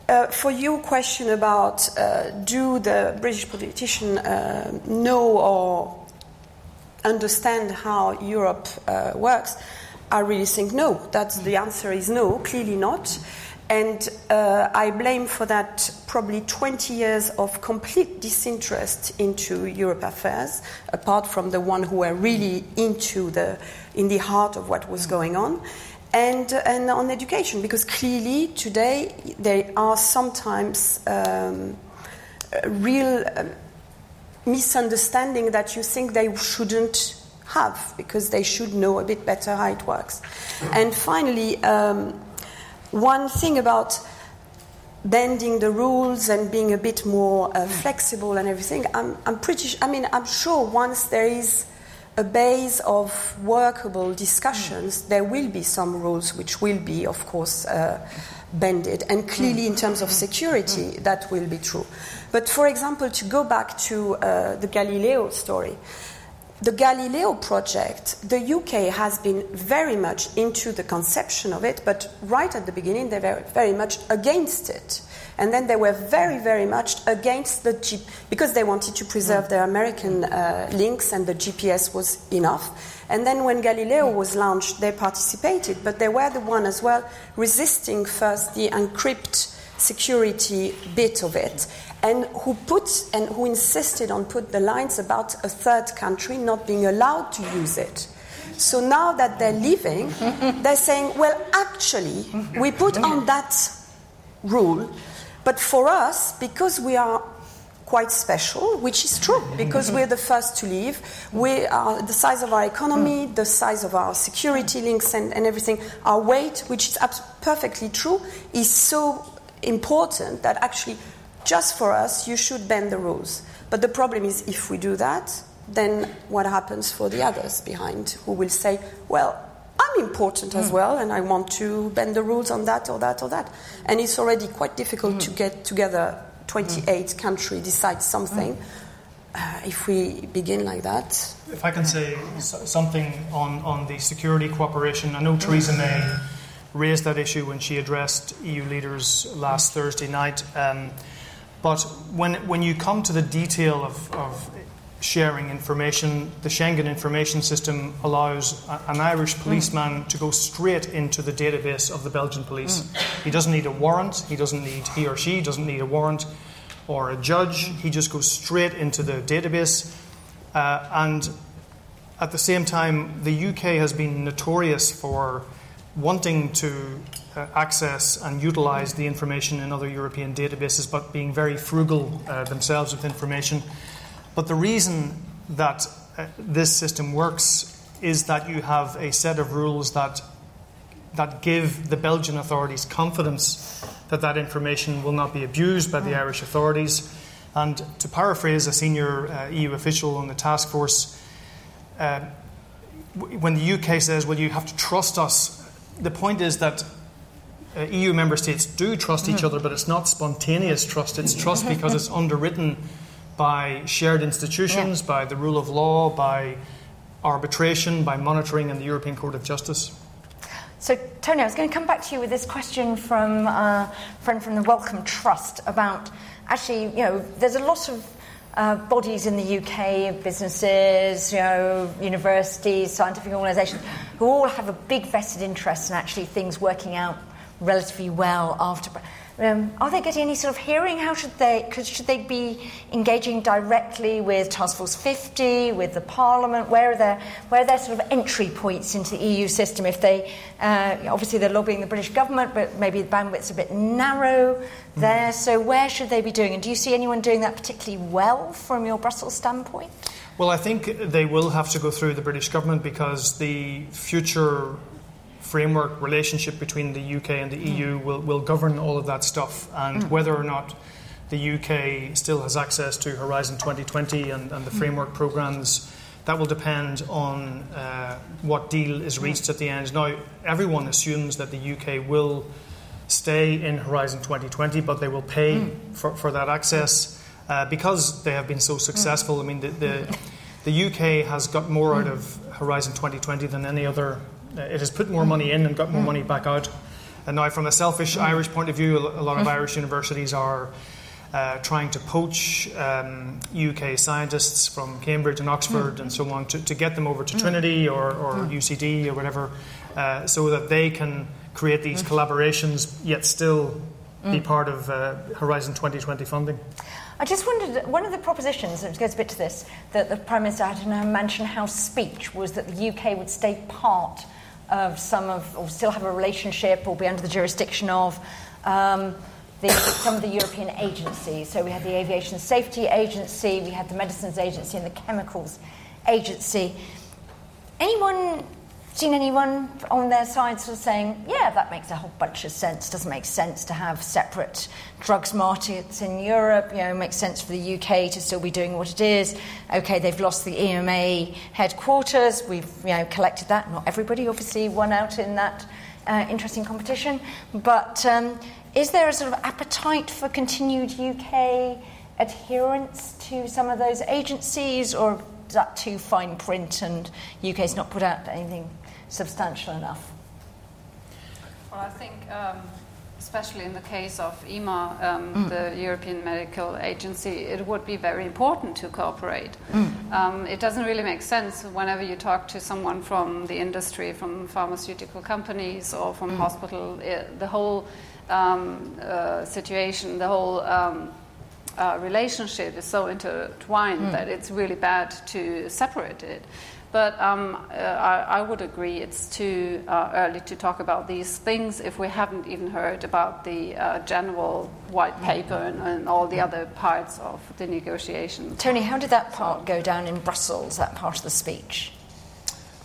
uh, for your question about uh, do the British politician uh, know or understand how Europe uh, works, I really think no. That's the answer is no, clearly not. And uh, I blame for that probably 20 years of complete disinterest into Europe affairs, apart from the one who were really into the, in the heart of what was going on. And, and on education, because clearly today there are sometimes um, real um, misunderstanding that you think they shouldn't have because they should know a bit better how it works. And finally, um, one thing about bending the rules and being a bit more uh, flexible and everything, I'm, I'm pretty. I mean, I'm sure once there is a base of workable discussions, there will be some rules which will be, of course, uh, bended. And clearly, in terms of security, that will be true. But for example, to go back to uh, the Galileo story, the Galileo project, the UK has been very much into the conception of it, but right at the beginning they were very much against it. And then they were very, very much against the G because they wanted to preserve their American uh, links and the GPS was enough. And then when Galileo was launched, they participated, but they were the one as well resisting first the encrypt security bit of it. And who put and who insisted on put the lines about a third country not being allowed to use it. So now that they're leaving, they're saying, well, actually, we put on that rule, but for us, because we are quite special, which is true, because we're the first to leave, we are the size of our economy, hmm. the size of our security links, and, and everything, our weight, which is perfectly true, is so important that actually just for us, you should bend the rules. But the problem is, if we do that, then what happens for the others behind who will say, well, I'm important as hmm. well, and I want to bend the rules on that or that or that. And it's already quite difficult to hmm. get together 28 hmm. countries decide something. Uh, if we begin like that, If I can say uh, s- something on, on the security cooperation, I know Theresa May raised that issue when she addressed EU leaders last Thursday night. Um, but when, when you come to the detail of, of sharing information, the Schengen Information System allows a, an Irish policeman to go straight into the database of the Belgian police. He doesn't need a warrant, he doesn't need, he or she doesn't need a warrant or a judge, he just goes straight into the database. Uh, and at the same time, the UK has been notorious for wanting to uh, access and utilize the information in other European databases, but being very frugal uh, themselves with information. But the reason that uh, this system works is that you have a set of rules that that give the Belgian authorities confidence that that information will not be abused by the Irish authorities. And to paraphrase a senior uh, EU official on the task force, uh, w- when the UK says, well, you have to trust us, the point is that uh, EU member states do trust each mm-hmm. other, but it's not spontaneous trust. It's trust mm-hmm. because it's mm-hmm. underwritten by shared institutions, by the rule of law, by arbitration, by monitoring, and the European Court of Justice. So, Tony, I was going to come back to you with this question from a friend from the Wellcome Trust about actually, you know, there's a lot of uh, bodies in the UK, businesses, you know, universities, scientific organisations, who all have a big vested interest in actually things working out relatively well after. Um, are they getting any sort of hearing? How should they? Cause should they be engaging directly with Task Force 50, with the Parliament? Where are their where are their sort of entry points into the EU system? If they uh, obviously they're lobbying the British government, but maybe the bandwidth's a bit narrow there. So where should they be doing? And do you see anyone doing that particularly well from your Brussels standpoint? Well, I think they will have to go through the British government because the future framework relationship between the UK and the EU mm. will, will govern all of that stuff. And mm. whether or not the UK still has access to Horizon 2020 and, and the mm. framework programs, that will depend on uh, what deal is reached at the end. Now, everyone assumes that the UK will stay in Horizon 2020, but they will pay mm. for, for that access uh, because they have been so successful. I mean, the, the, the UK has got more out of Horizon 2020 than any other it has put more money in and got more money back out. And now, from a selfish Irish point of view, a lot of Irish universities are uh, trying to poach um, UK scientists from Cambridge and Oxford mm. and so on to, to, get them over to mm. Trinity or, or mm. UCD or whatever, uh, so that they can create these collaborations yet still be part of uh, Horizon 2020 funding. I just wondered, one of the propositions, and it goes a bit to this, that the Prime Minister had in her Mansion House speech was that the UK would stay part of some of, or still have a relationship or be under the jurisdiction of um, the, some of the European agencies. So we had the Aviation Safety Agency, we had the Medicines Agency, and the Chemicals Agency. Anyone seen anyone on their side sort of saying, yeah, that makes a whole bunch of sense. Doesn't make sense to have separate drugs markets in Europe. You know, it makes sense for the UK to still be doing what it is. Okay, they've lost the EMA headquarters. We've you know collected that. Not everybody obviously won out in that uh, interesting competition, but um, is there a sort of appetite for continued UK adherence to some of those agencies, or that too fine print and UK's not put out anything substantial enough? Well, I think, um, especially in the case of EMA, um, mm. the European Medical Agency, it would be very important to cooperate. Mm. Um, it doesn't really make sense whenever you talk to someone from the industry, from pharmaceutical companies, or from mm. hospital, it, the whole um, uh, situation, the whole um, uh, relationship is so intertwined mm. that it's really bad to separate it. But um, uh, I, I, would agree it's too uh, early to talk about these things if we haven't even heard about the uh, general white paper and, and, all the other parts of the negotiations. Tony, how did that part go down in Brussels, that part of the speech?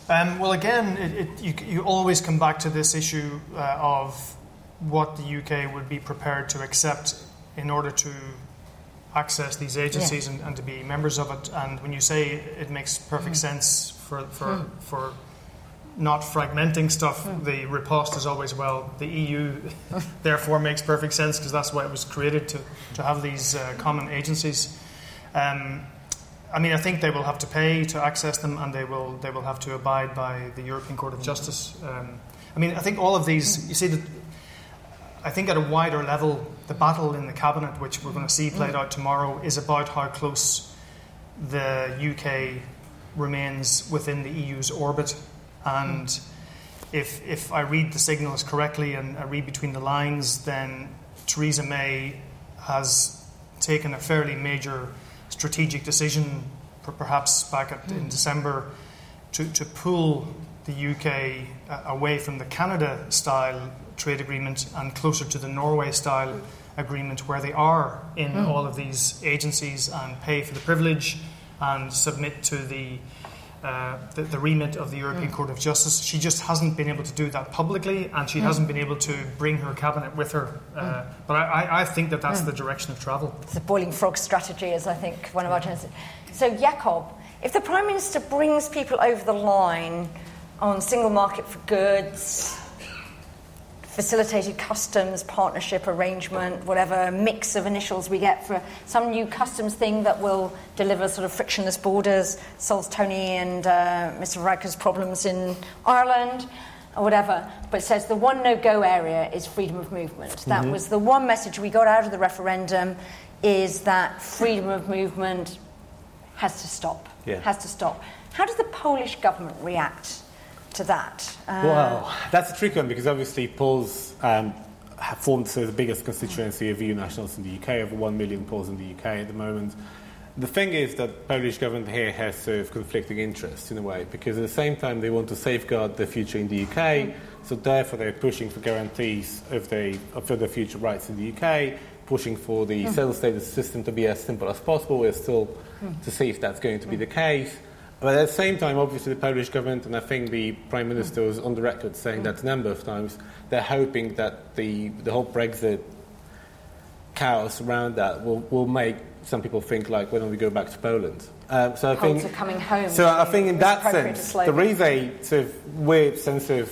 Um, well, again, it, it, you, you, always come back to this issue uh, of what the UK would be prepared to accept in order to access these agencies yeah. and, and, to be members of it. And when you say it makes perfect mm. sense for, for, mm. for not fragmenting stuff, mm. the riposte is always, well, the EU therefore makes perfect sense because that's why it was created to, to have these uh, common agencies. Um, I mean, I think they will have to pay to access them, and they will they will have to abide by the European Court of Justice. Um, I mean, I think all of these. You see that I think at a wider level, the battle in the cabinet, which we're going to see played mm. out tomorrow, is about how close the UK remains within the EU's orbit. And mm. if, if I read the signals correctly and I read between the lines, then Theresa May has taken a fairly major strategic decision, perhaps back at, in mm. December, to, to pull the UK uh, away from the Canada style trade agreement and closer to the Norway style agreement where they are in mm. all of these agencies and pay for the privilege and submit to the uh, the, the, remit of the European mm. Court of Justice. She just hasn't been able to do that publicly, and she mm. hasn't been able to bring her cabinet with her. Uh, mm. But I, I, think that that's mm. the direction of travel. It's a boiling frog strategy, as I think one of our journalists. So, Jakub, if the Prime Minister brings people over the line on single market for goods, facilitated customs partnership arrangement, whatever mix of initials we get for some new customs thing that will deliver sort of frictionless borders, solves Tony and uh, Mr. Varadkar's problems in Ireland. Or whatever, but says the one no go area is freedom of movement. That mm-hmm. was the one message we got out of the referendum is that freedom of movement has to stop. Yeah. Has to stop. How does the Polish government react to that? Uh, well, that's a tricky one because obviously Poles um, have formed of the biggest constituency of EU nationals in the UK, over 1 million Poles in the UK at the moment. The thing is that Polish government here has sort of conflicting interests in a way, because at the same time they want to safeguard the future in the UK, so therefore they're pushing for guarantees of, the, of the future rights in the UK, pushing for the mm. settled status system to be as simple as possible. We're still mm. to see if that's going to be the case. But at the same time, obviously, the Polish government, and I think the Prime Minister was on the record saying that a number of times, they're hoping that the, the whole Brexit chaos around that will, will make some people think, like, why don't we go back to Poland? Um, so I think, coming home. So I think in that sense, there is a sort of weird sense of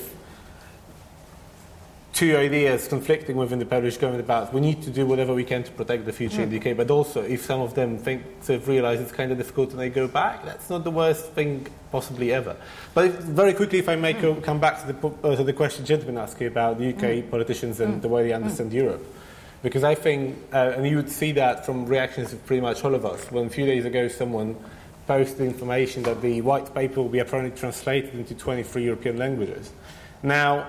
two ideas conflicting within the Polish government about we need to do whatever we can to protect the future mm. in the UK, but also if some of them think to realise it's kind of difficult and they go back, that's not the worst thing possibly ever. But if, very quickly, if I may mm. come back to the, uh, to the question gentleman asked you about the UK mm. politicians and the way they understand. Europe. Because I think, uh, and you would see that from reactions of pretty much all of us, when a few days ago someone posted information that the white paper will be apparently translated into 23 European languages. Now,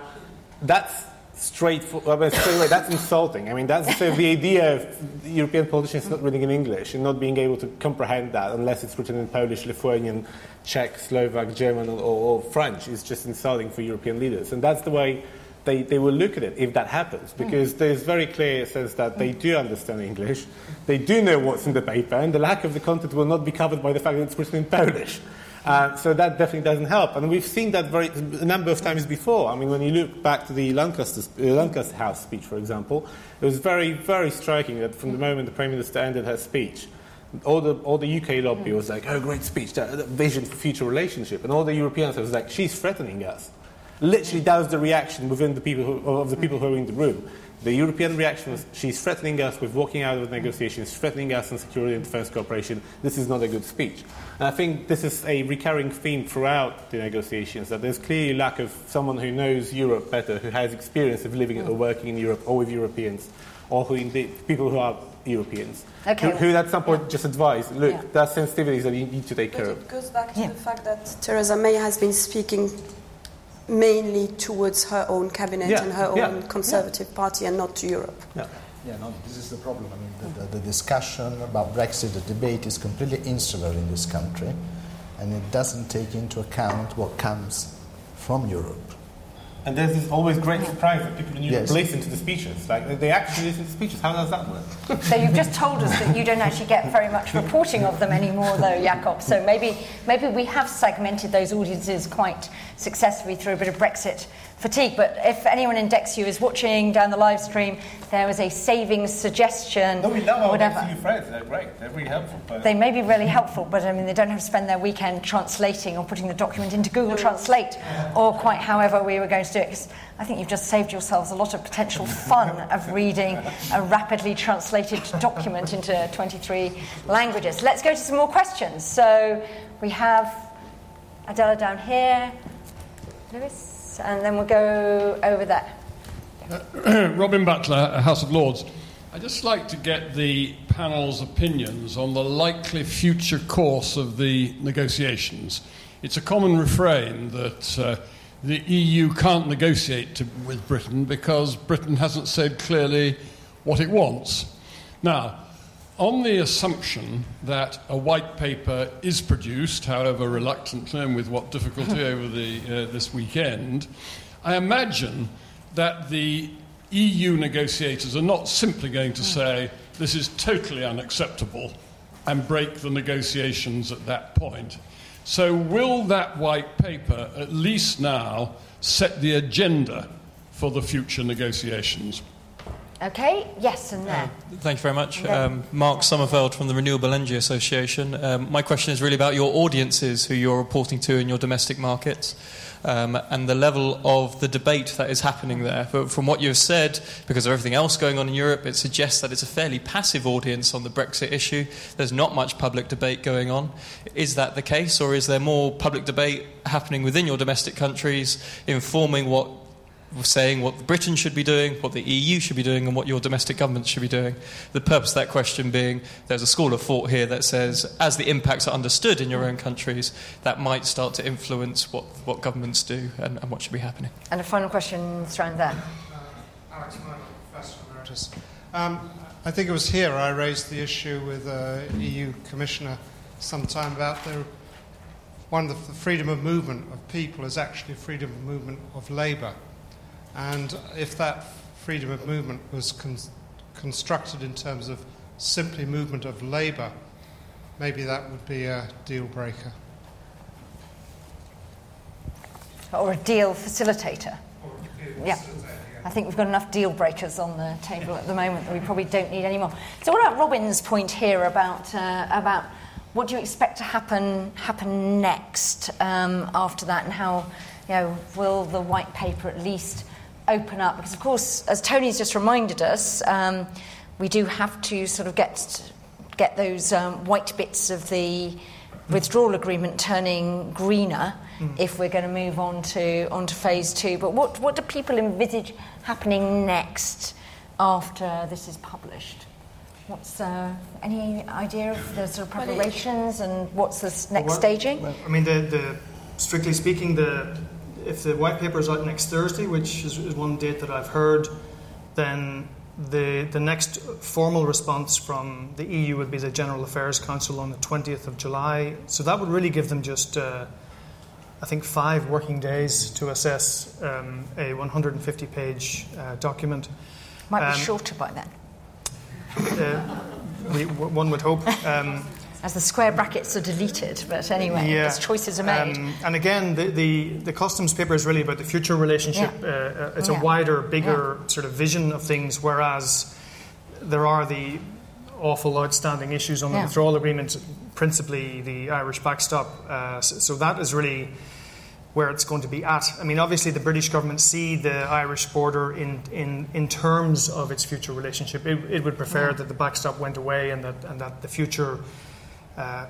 that's straightforward. I mean, straight away, that's insulting. I mean, that's of the idea of European politicians not reading in English and not being able to comprehend that unless it's written in Polish, Lithuanian, Czech, Slovak, German, or, or French is just insulting for European leaders. And that's the way they, they will look at it if that happens, because mm. there's very clear sense that they do understand English, they do know what's in the paper, and the lack of the content will not be covered by the fact that it's written in Polish. Uh, so that definitely doesn't help. And we've seen that very, a number of times before. I mean, when you look back to the Lancaster, uh, Lancaster House speech, for example, it was very, very striking that from the moment the Prime Minister ended her speech, all the, all the UK lobby was like, oh, great speech, that, that vision for future relationship. And all the Europeans was like, she's threatening us. Literally, that was the reaction within the people who, of the people who were in the room. The European reaction was she's threatening us with walking out of the negotiations, threatening us on security and defense cooperation. This is not a good speech. And I think this is a recurring theme throughout the negotiations that there's clearly lack of someone who knows Europe better, who has experience of living or working in Europe or with Europeans, or who indeed people who are Europeans. Okay. Who, who at some point yeah. just advise, look, yeah. there are sensitivities that you need to take but care of. It goes back to yeah. the fact that Theresa May has been speaking mainly towards her own cabinet yeah, and her yeah, own Conservative yeah. Party and not to Europe. Yeah. Yeah, no, this is the problem. I mean, the, the, the, discussion about Brexit, the debate is completely insular in this country, and it doesn't take into account what comes from Europe. And there's this always great surprise that people in Europe yes. listen to the speeches. Like, they actually listen to the speeches. How does that work? So you've just told us that you don't actually get very much reporting of them anymore, though, Jakub. So maybe, maybe we have segmented those audiences quite successfully through a bit of Brexit fatigue. But if anyone in DExEU is watching down the live stream, there was a savings suggestion. No, we love our whatever. DExEU friends. They're great. They're really helpful. But... They may be really helpful, but I mean, they don't have to spend their weekend translating or putting the document into Google Translate or quite however we were going to do it. Because I think you've just saved yourselves a lot of potential fun of reading a rapidly translated document into 23 languages. Let's go to some more questions. So we have Adela down here. Lewis? and then we'll go over there. Uh, Robin Butler, House of Lords. I'd just like to get the panel's opinions on the likely future course of the negotiations. It's a common refrain that uh, the EU can't negotiate to, with Britain because Britain hasn't said clearly what it wants. Now, on the assumption that a white paper is produced, however reluctantly and with what difficulty over the, uh, this weekend, I imagine that the EU negotiators are not simply going to say this is totally unacceptable and break the negotiations at that point. So, will that white paper at least now set the agenda for the future negotiations? Okay, yes, and there. Uh, thank you very much. Um, Mark Sommerfeld from the Renewable Energy Association. Um, my question is really about your audiences who you're reporting to in your domestic markets. Um, and the level of the debate that is happening there. But from what you've said, because of everything else going on in Europe, it suggests that it's a fairly passive audience on the Brexit issue. There's not much public debate going on. Is that the case, or is there more public debate happening within your domestic countries, informing what saying what Britain should be doing, what the EU should be doing, and what your domestic government should be doing. The purpose of that question being there's a school of thought here that says, as the impacts are understood in your own countries, that might start to influence what, what governments do and, and what should be happening. And a final question thrown there. Uh, Alex Murdoch, Professor Emeritus. Um, I think it was here I raised the issue with uh, EU Commissioner some time about the, one of the freedom of movement of people is actually freedom of movement of labour. And if that freedom of movement was con- constructed in terms of simply movement of labour, maybe that would be a deal breaker. Or a deal facilitator. Yeah. I think we've got enough deal breakers on the table at the moment that we probably don't need any more. So, what about Robin's point here about uh, about what do you expect to happen happen next um, after that, and how you know will the white paper at least open up? Because, of course, as Tony's just reminded us, um, we do have to sort of get get those um, white bits of the withdrawal agreement turning greener mm. if we're going to move on to on to phase two. But what what do people envisage happening next after this is published? What's uh, any idea of the sort of preparations and what's the next well, staging? Well, I mean, the, the strictly speaking, the if the white paper is out next Thursday, which is, is one date that I've heard, then the, the next formal response from the EU would be the General Affairs Council on the 20th of July. So that would really give them just, uh, I think, five working days to assess um, a 150 page uh, document. Might um, be shorter by then. Uh, we, one would hope. Um, as the square brackets are deleted. But anyway, yeah. as choices are made. Um, and again, the, the, the, customs paper is really about the future relationship. Yeah. Uh, uh it's yeah. a wider, bigger sort of vision of things, whereas there are the awful outstanding issues on the withdrawal agreement, principally the Irish backstop. Uh, so, so that is really where it's going to be at. I mean, obviously, the British government see the Irish border in, in, in terms of its future relationship. It, it would prefer yeah. that the backstop went away and that, and that the future uh,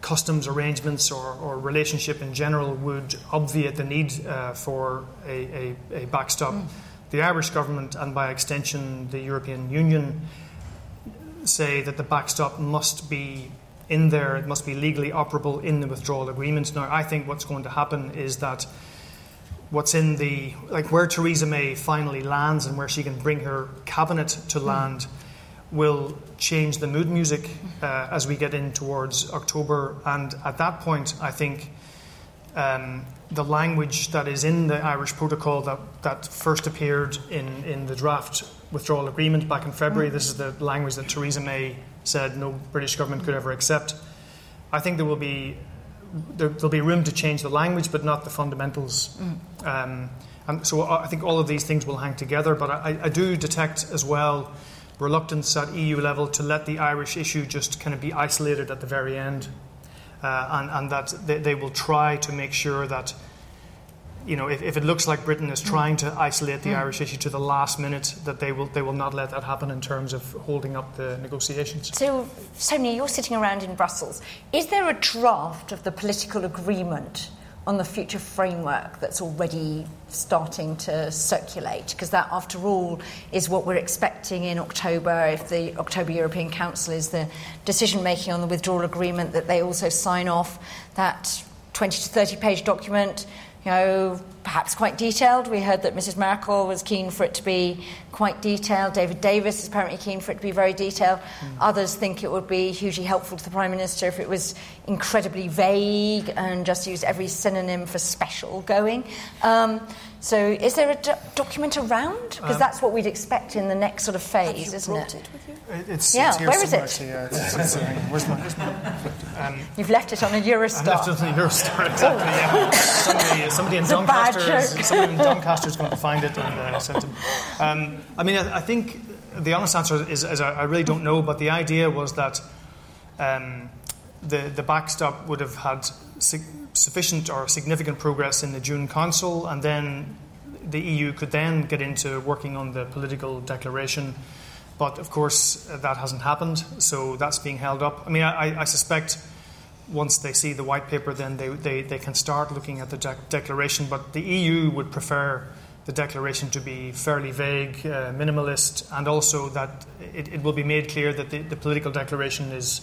customs arrangements or, or, relationship in general would obviate the need uh, for a, a, a backstop. Mm. The Irish government, and by extension the European Union, say that the backstop must be in there, it must be legally operable in the withdrawal agreement. Now, I think what's going to happen is that what's in the, like where Theresa May finally lands and where she can bring her cabinet to mm. land. Will change the mood music uh, as we get in towards October. And at that point, I think um, the language that is in the Irish protocol that, that first appeared in, in the draft withdrawal agreement back in February, this is the language that Theresa May said no British government could ever accept. I think there will be there, will be room to change the language, but not the fundamentals. Mm. Um, and so I think all of these things will hang together. But I, I do detect as well reluctance at EU level to let the Irish issue just kind of be isolated at the very end, uh, and, and, that they, they, will try to make sure that. You know, if, if it looks like Britain is trying to isolate the mm. Irish issue to the last minute, that they will they will not let that happen in terms of holding up the negotiations. So, Sonia, you're sitting around in Brussels. Is there a draft of the political agreement on the future framework that's already starting to circulate because that after all is what we're expecting in October if the October European Council is the decision making on the withdrawal agreement that they also sign off that 20 to 30 page document you know, perhaps quite detailed. We heard that Mrs. Merkel was keen for it to be quite detailed. David Davis is apparently keen for it to be very detailed. Mm. Others think it would be hugely helpful to the Prime Minister if it was incredibly vague and just used every synonym for special going. Um, so, is there a do- document around? Because um, that's what we'd expect in the next sort of phase, isn't it? it with you? It's, yeah, it's where is it? Yeah, it's, it's, uh, where's my, where's my, um, You've left it on a Eurostar. I left it on a Eurostar, exactly. Yeah. somebody, somebody in Doncaster, somebody in Doncaster is going to find it and uh, send it. Um, I mean, I, I, think the honest answer is, is I, I, really don't know, but the idea was that um, the the backstop would have had sufficient or significant progress in the June Council, and then the EU could then get into working on the political declaration. But of course, that hasn't happened, so that's being held up. I mean, I, I suspect once they see the white paper, then they, they, they can start looking at the de- declaration. But the EU would prefer the declaration to be fairly vague, uh, minimalist, and also that it, it, will be made clear that the, the, political declaration is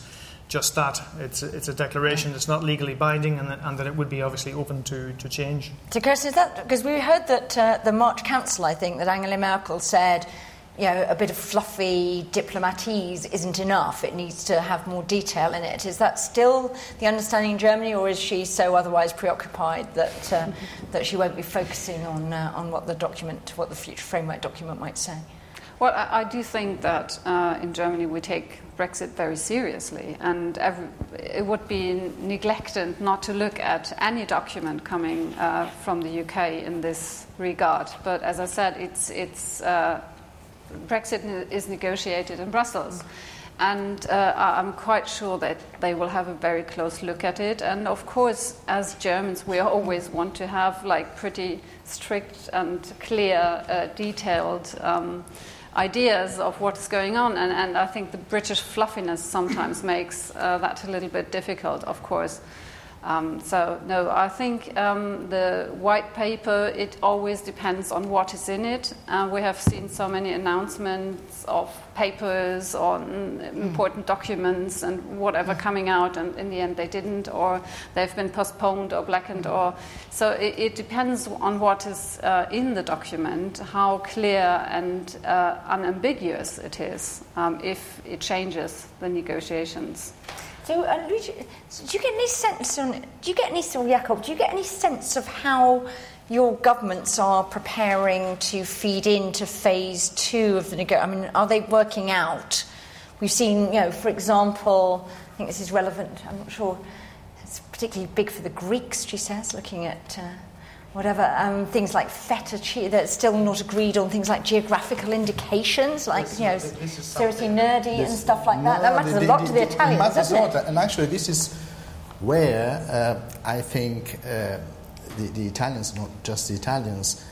just that. It's a, it's a declaration, it's not legally binding, and that, and that it would be obviously open to, to change. So, Chris, is that because we heard that uh, the March Council, I think, that Angela Merkel said you know, a bit of fluffy diplomatese isn't enough. It needs to have more detail in it. Is that still the understanding in Germany, or is she so otherwise preoccupied that, uh, that she won't be focusing on, uh, on what the document, what the future framework document might say? Well, I, I do think that uh, in Germany we take Brexit very seriously, and every, it would be neglected not to look at any document coming uh, from the UK in this regard. But as I said, it's, it's uh, Brexit is negotiated in Brussels. And uh, I'm quite sure that they will have a very close look at it. And of course, as Germans, we always want to have like pretty strict and clear, uh, detailed um, ideas of what's going on. And, and, I think the British fluffiness sometimes makes uh, that a little bit difficult, of course. Um, so no, I think um, the white paper it always depends on what is in it. Uh, we have seen so many announcements of papers on important mm. documents and whatever mm. coming out, and in the end they didn't, or they've been postponed or blackened, or so it, it depends on what is uh, in the document, how clear and uh, unambiguous it is, um, if it changes the negotiations. So, do you get any sense on? Do you get any, so Jakub? Do you get any sense of how your governments are preparing to feed into phase two of the negotiation? I mean, are they working out? We've seen, you know, for example, I think this is relevant. I'm not sure. It's particularly big for the Greeks. She says, looking at. Uh, whatever, um, things like feta cheese, that's still not agreed on things like geographical indications, like, this, you know, seriously nerdy and stuff like that. No, that matters the, a lot the, to the Italians, it doesn't it? And actually, this is where uh, I think uh, the, the Italians, not just the Italians,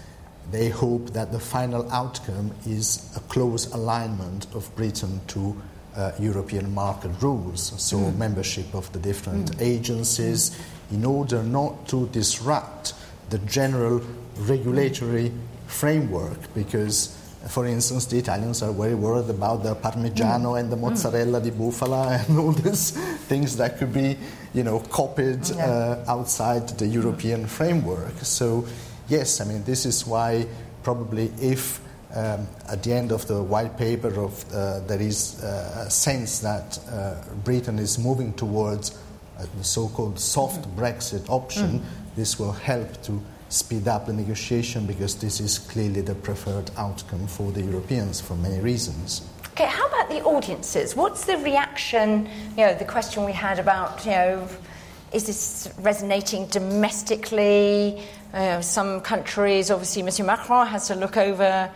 they hope that the final outcome is a close alignment of Britain to uh, European market rules, so mm. membership of the different mm. agencies, in order not to disrupt the general regulatory framework because for instance, the Italians are very worried about the Parmigiano mm. and the mozzarella mm. di bufala and all these things that could be, you know, copied yeah. uh, outside the European framework. So, yes, I mean, this is why probably if um, at the end of the white paper of, uh, there is uh, a sense that uh, Britain is moving towards the so-called soft mm. Brexit option, mm this will help to speed up the negotiation because this is clearly the preferred outcome for the Europeans for many reasons. Okay, how about the audiences? What's the reaction? You know, the question we had about, you know, is this resonating domestically? Uh, some countries, obviously, Monsieur Macron has to look over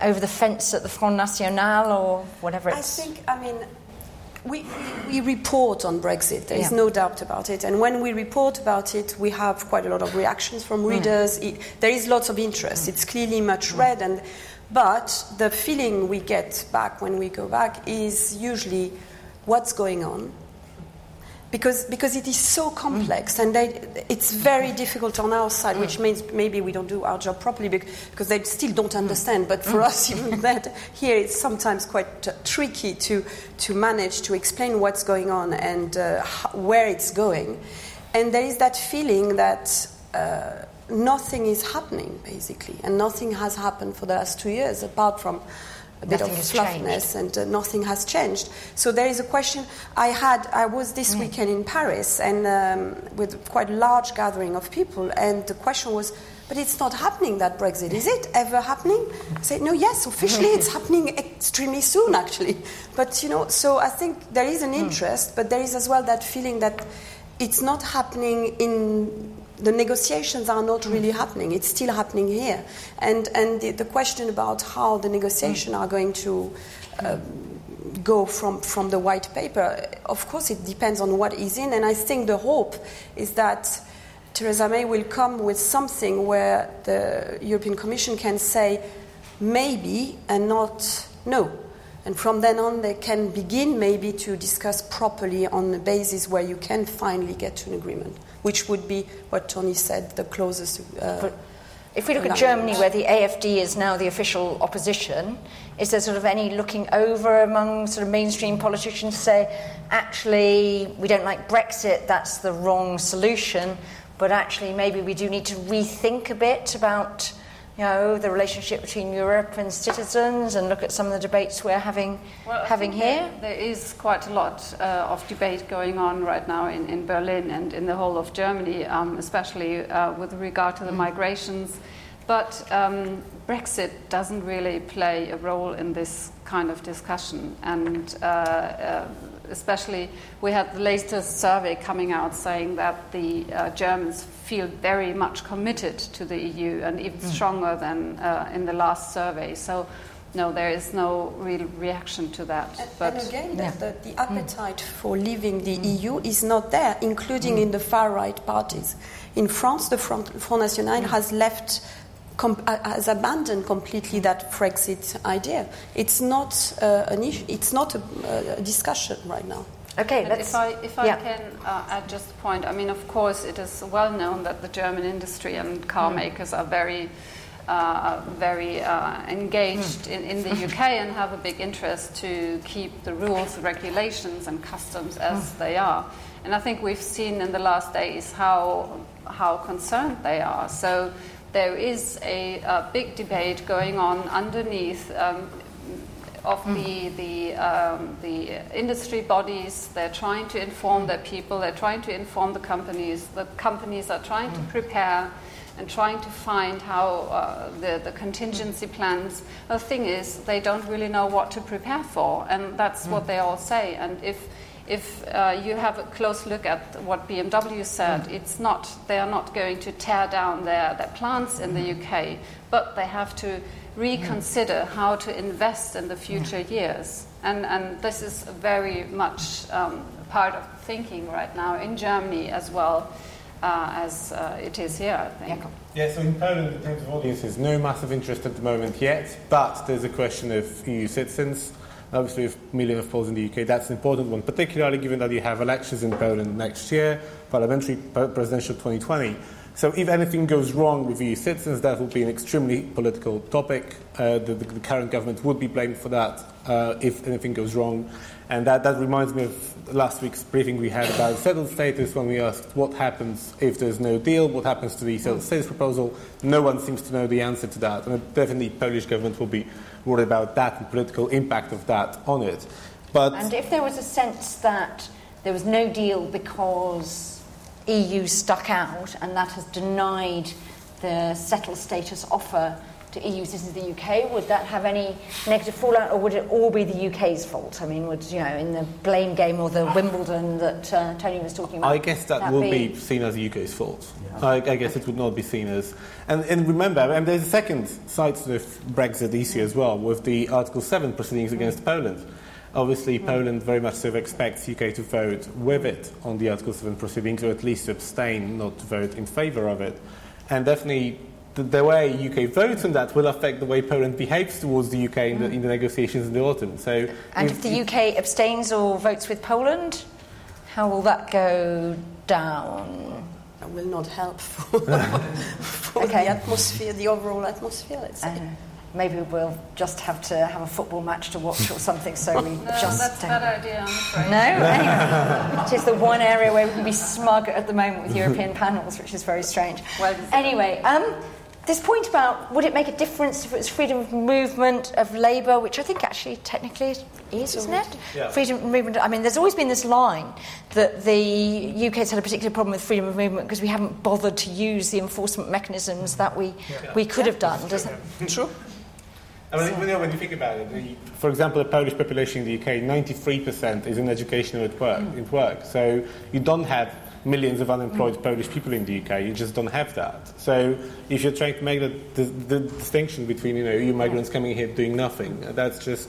over the fence at the Front National or whatever it's. I think, I mean, we, we, report on Brexit, there is yeah. no doubt about it. And when we report about it, we have quite a lot of reactions from mm. readers. Mm. It, there is lots of interest. Mm. It's clearly much mm. read. And, but the feeling we get back when we go back is usually what's going on? Because, because it is so complex and they, it's very difficult on our side, which means maybe we don't do our job properly because they still don't understand. But for us, even that, here it's sometimes quite tricky to, to manage to explain what's going on and uh, where it's going. And there is that feeling that uh, nothing is happening, basically, and nothing has happened for the last two years apart from a bit nothing of fluffiness and uh, nothing has changed. So there is a question. I had I was this mm. weekend in Paris and um, with quite a large gathering of people, and the question was. But it's not happening that Brexit. Is it ever happening? I said, no, yes, officially it's happening extremely soon, actually. But, you know, so I think there is an mm. interest, mm. but there is as well that feeling that it's not happening in the negotiations are not really happening. It's still happening here. And, and the, the question about how the negotiations are going to um, go from, from the white paper, of course, it depends on what is in. And I think the hope is that Theresa May will come with something where the European Commission can say maybe and not no. And from then on, they can begin maybe to discuss properly on the basis where you can finally get to an agreement which would be what Tony said, the closest. Uh, if we look at. Germany, where the AFD is now the official opposition, is there sort of any looking over among sort of mainstream politicians to say, actually, we don't like Brexit, that's the wrong solution, but actually, maybe we do need to rethink a bit about, you know, the relationship between Europe and citizens, and look at some of the debates we're having Well, having here. There, there is quite a lot uh, of debate going on right now in, in Berlin and in the whole of Germany, um, especially uh, with regard to the migrations. But um, Brexit doesn't really play a role in this kind of discussion. And uh, uh, especially, we had the latest survey coming out saying that the uh, Germans feel very much committed to the EU and even hmm. stronger than uh, in the last survey. So, no, there is no real reaction to that. And again, the, the, the appetite hmm. for leaving the hmm. EU is not there, including in the far right parties. In France, the Front, Front National has left, com- has abandoned completely that Brexit idea. It's not uh, an issue. It's not a, a discussion right now. Okay, And let's. if I, if I yeah. can uh, add just a point, I mean, of course, it is well known that the German industry and car Mm. makers are very, uh, very uh, engaged in, in the UK and have a big interest to keep the rules, regulations, and customs as they are. And I think we've seen in the last days how how concerned they are. So there is a, a big debate going on underneath. Um, of the the um, the industry bodies. They're trying to inform their people. They're trying to inform the companies. The companies are trying to prepare and trying to find how uh, the the contingency plans. The thing is, they don't really know what to prepare for, and that's what they all say. And if if uh, you have a close look at what BMW said, it's not they are not going to tear down their, their plants in the UK, but they have to reconsider how to invest in the future years. And, and this is very much um, part of thinking right now in Germany as well uh, as uh, it is here, I think. Yeah, so in Poland, in terms of audiences, no massive interest at the moment yet, but there's a question of EU citizens. Obviously, with a million of Poles in the UK, that's an important one, particularly given that you have elections in Poland next year, parliamentary, presidential 2020. So, if anything goes wrong with EU citizens, that will be an extremely political topic. Uh, the, the, current government would be blamed for that uh, if anything goes wrong. And that, that reminds me of last week's briefing we had about settled status when we asked what happens if there's no deal, what happens to the settled status proposal. No one seems to know the answer to that. And definitely Polish government will be worried about that and political impact of that on it. But And if there was a sense that there was no deal because EU stuck out and that has denied the settled status offer to EU citizens in the UK, would that have any negative fallout or would it all be the UK's fault? I mean, would, you know, in the blame game or the Wimbledon that uh, Tony was talking about? I guess that, will be seen as the UK's fault. I, I guess it would not be seen as. And, and remember, and there's a second side to the Brexit issue as well, with the Article 7 proceedings against Poland. Obviously, Poland very much so expects UK to vote with it on the Article 7 proceedings, or at least abstain, not to vote in favour of it. And definitely, the, the way UK votes on that will affect the way Poland behaves towards the UK in the, in the negotiations in the autumn. So, And if the UK abstains or votes with Poland, how will that go down? That will not help for, for Okay. the atmosphere, the overall atmosphere, let's say. Uh, maybe we'll just have to have a football match to watch or something, so we No, just that's a don't. bad idea, I'm afraid. No? Anyway, it is the one area where we can be smug at the moment with European panels, which is very strange. Well, Anyway, um, this point about would it make a difference if it was freedom of movement of labour, which I think actually technically it is, isn't it? Yeah. Freedom of movement. I mean, there's always been this line that the UK's had a particular problem with freedom of movement because we haven't bothered to use the enforcement mechanisms that we we could have done. doesn't it? True. I mean, when you- when you think about it, the, for example, the Polish population in the UK, 93% is in education or at work, hmm. in work. So you don't have millions of unemployed Polish people in the UK. You just don't have that. So if you're trying to make the, the, the distinction between you know EU migrants coming here doing nothing, that's just.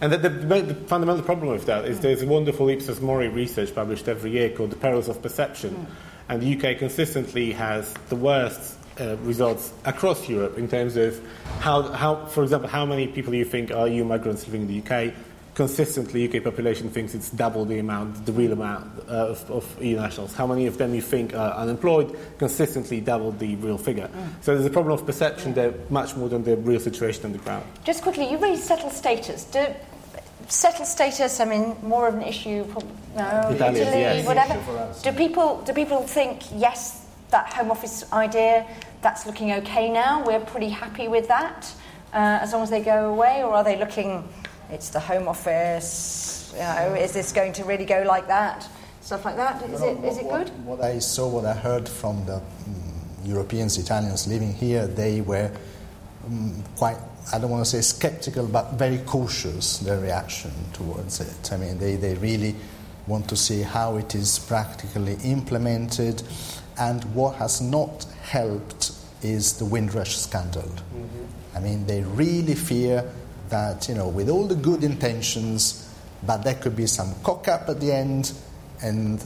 And the, the, the fundamental problem with that is there's a wonderful Ipsos Mori research published every year called The Perils of Perception. And the UK consistently has the worst uh, results across Europe in terms of how, how, for example, how many people you think are EU migrants living in the UK. Consistently UK population thinks it's double the amount, the real amount uh, of, of, EU nationals. How many of them you think are unemployed? Consistently double the real figure. Mm. So there's a problem of perception there much more than the real situation on the ground. Just quickly, you raised settled status. Do, settled status, I mean, more of an issue, no, Italy, yes. whatever. Do people, do people think, yes, that Home Office idea, that's looking okay now, we're pretty happy with that, uh, as long as they go away, or are they looking it's the Home Office. You know, is this going to really go like that? Stuff like that. Is it is it good? What, I saw, what I heard from the um, Europeans, Italians living here, they were um, quite. I don't want to say skeptical, but very cautious their reaction towards it. I mean, they, they really want to see how it is practically implemented. And what has not helped is the Windrush scandal. Mm-hmm. I mean, they really fear that, you know, with all the good intentions, but there could be some cock up at the end, and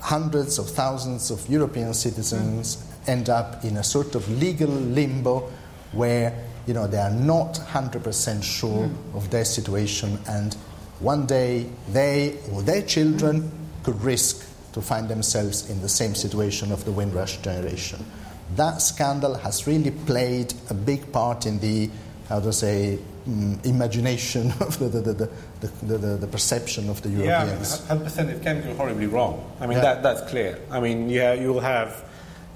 hundreds of thousands of European citizens mm. end up in a sort of legal limbo where, you know, they are not 100% sure mm. of their situation, and one day they or their children mm. could risk to find themselves in the same situation of the Windrush generation. That scandal has really played a big part in the, how to say, um, imagination of the, the, the, the, the, the, perception of the Europeans. Yeah, 100% it can go horribly wrong. I mean, yeah. that, that's clear. I mean, yeah, you'll have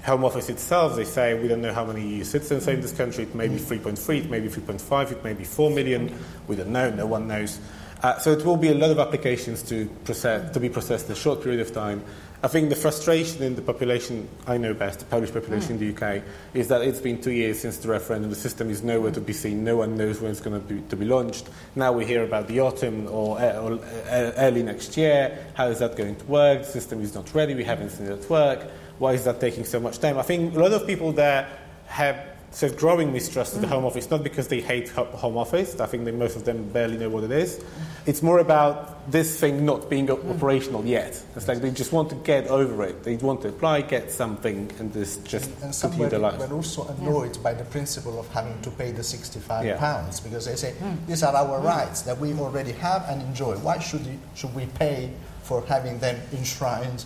Home Office itself, they say we don't know how many EU citizens are in this country. It may be 3.3, it may be 3.5, it may be 4 million. We don't know, no one knows. Uh, so it will be a lot of applications to, process, to be processed in a short period of time. I think the frustration in the population I know best, the Polish population mm. in the UK, is that it's been two years since the referendum. The system is nowhere to be seen. No one knows when it's going to be, to be launched. Now we hear about the autumn or, uh, or uh, early next year. How is that going to work? The system is not ready. We haven't seen it at work. Why is that taking so much time? I think a lot of people there have so growing mistrust of the. Home Office, not because they hate Home Office, I think that most of them barely know what it is. It's more about this thing not being operational yet. It's like they just want to get over it. They want to apply, get something, and just, just and continue their life. But also annoyed yeah. by the principle of having to pay the 65 yeah. pounds because they say mm. these are our mm. rights that we already have and enjoy. Why should, you, should we pay for having them enshrined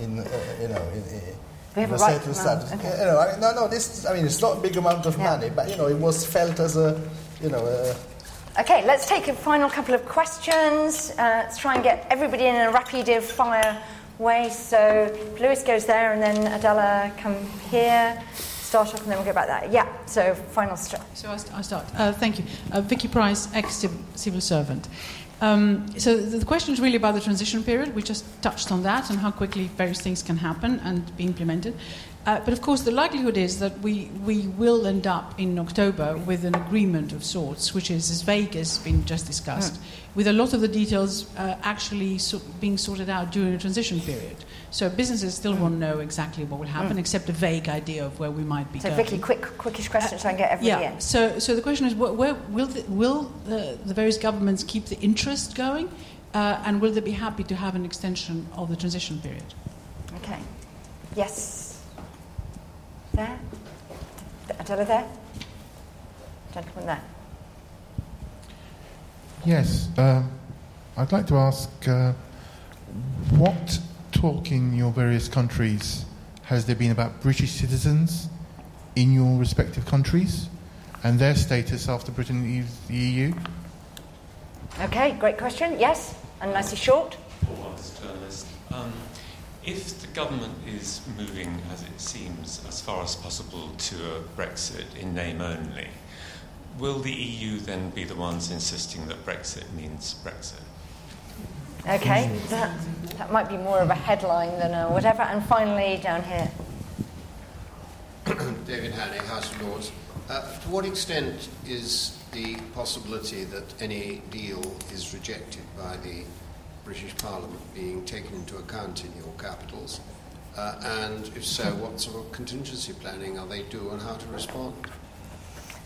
in, uh, you know, in, in we have a right to status. Okay. You know, I mean, no, no. This, I mean, it's not a big amount of yeah. money, but you know, it was felt as a, you know. A, okay, let's take a final couple of questions. Uh, let's try and get everybody in a rapid fire way. So Lewis goes there, and then Adela come here. Start off, and then we'll go back there. Yeah. So final start. So I start. Uh, thank you, uh, Vicky Pryce, ex civil servant. Um, so the question is really about the transition period. We just touched on that and how quickly various things can happen and be implemented. Uh, but of course, the likelihood is that we, we will end up in October with an agreement of sorts, which is as vague as been just discussed, mm. with a lot of the details uh, actually so being sorted out during the transition period. So businesses still mm. won't know exactly what will happen, mm. except a vague idea of where we might be so going. Vicky, quick, quickish question uh, so I can get everybody yeah. in. So, so the question is, where, where will, the, will the, the, various governments keep the interest going, uh, and will they be happy to have an extension of the transition period? Okay. Yes. There? Adela there? Gentleman there. Yes, um, I'd like to ask uh, what talk in your various countries has there been about British citizens in your respective countries and their status after Britain leaves the EU? Okay, great question. Yes, and nicely short. Paul journalist. Um, if the government is moving, as it seems, as far as possible to a Brexit in name only, will the EU then be the ones insisting that Brexit means Brexit? Okay, that, that might be more of a headline than a whatever. And finally, down here. David Hannay, House of Lords. Uh, to what extent is the possibility that any deal is rejected by the British Parliament being taken into account in your capitals? Uh, and if so, what sort of contingency planning are they doing and how to respond?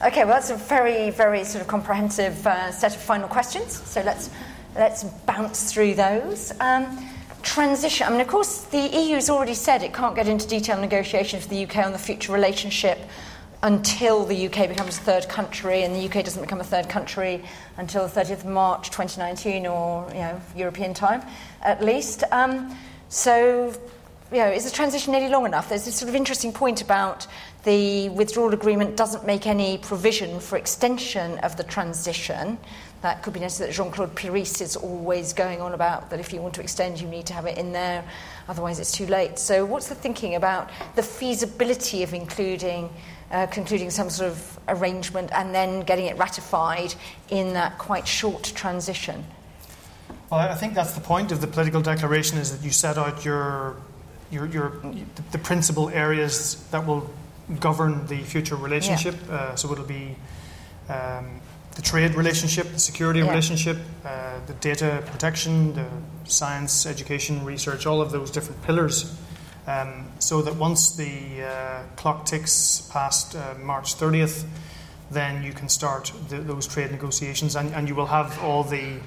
Okay, well, that's a very, very sort of comprehensive uh, set of final questions. So let's let's bounce through those. Um, transition. I mean, of course, the EU has already said it can't get into detailed negotiations with the UK on the future relationship until the UK becomes a third country, and the UK doesn't become a third country until the 30th of March 2019 or you know, European time at least. Um, so, you know, is the transition nearly long enough? There's this sort of interesting point about the withdrawal agreement doesn't make any provision for extension of the transition. That could be necessary that Jean Claude Piris is always going on about that if you want to extend, you need to have it in there, otherwise, it's too late. So, what's the thinking about the feasibility of including uh, concluding some sort of arrangement and then getting it ratified in that quite short transition. Well, I think that's the point of the political declaration is that you set out your, your, your the principal areas that will govern the future relationship. Yeah. Uh, so it'll be um, the trade relationship, the security yeah. relationship, uh, the data protection, the science, education, research, all of those different pillars um, so that once the uh, clock ticks past uh, March 30th, then you can start the, those trade negotiations and, and, you will have all the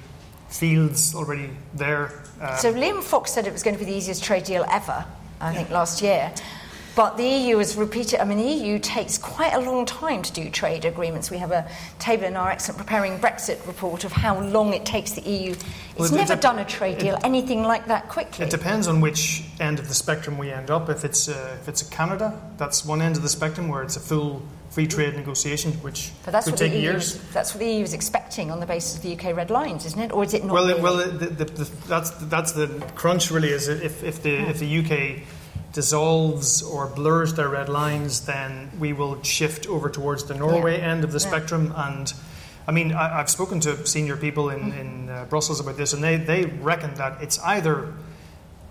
fields already there. Um, so Liam Fox said it was going to be the easiest trade deal ever, I yeah. think, last year. But the EU has repeated, I mean, the EU takes quite a long time to do trade agreements. We have a table in our excellent Preparing Brexit report of how long it takes the EU. It's well, never done a trade deal, it, anything like that quickly. It depends on which end of the spectrum we end up. If it's, uh, if it's a Canada, that's one end of the spectrum where it's a full free trade negotiation, which but that's could what take the EU years. Is, that's what the EU is expecting on the basis of the UK red lines, isn't it? Or is it not? Well, really? well, the, the, the, that's that's the crunch. Really, is if, if the if the UK dissolves or blurs their red lines, then we will shift over towards the Norway yeah. end of the yeah. spectrum. And I mean, I, have spoken to senior people in, mm. in uh, Brussels about this, and they, they reckon that it's either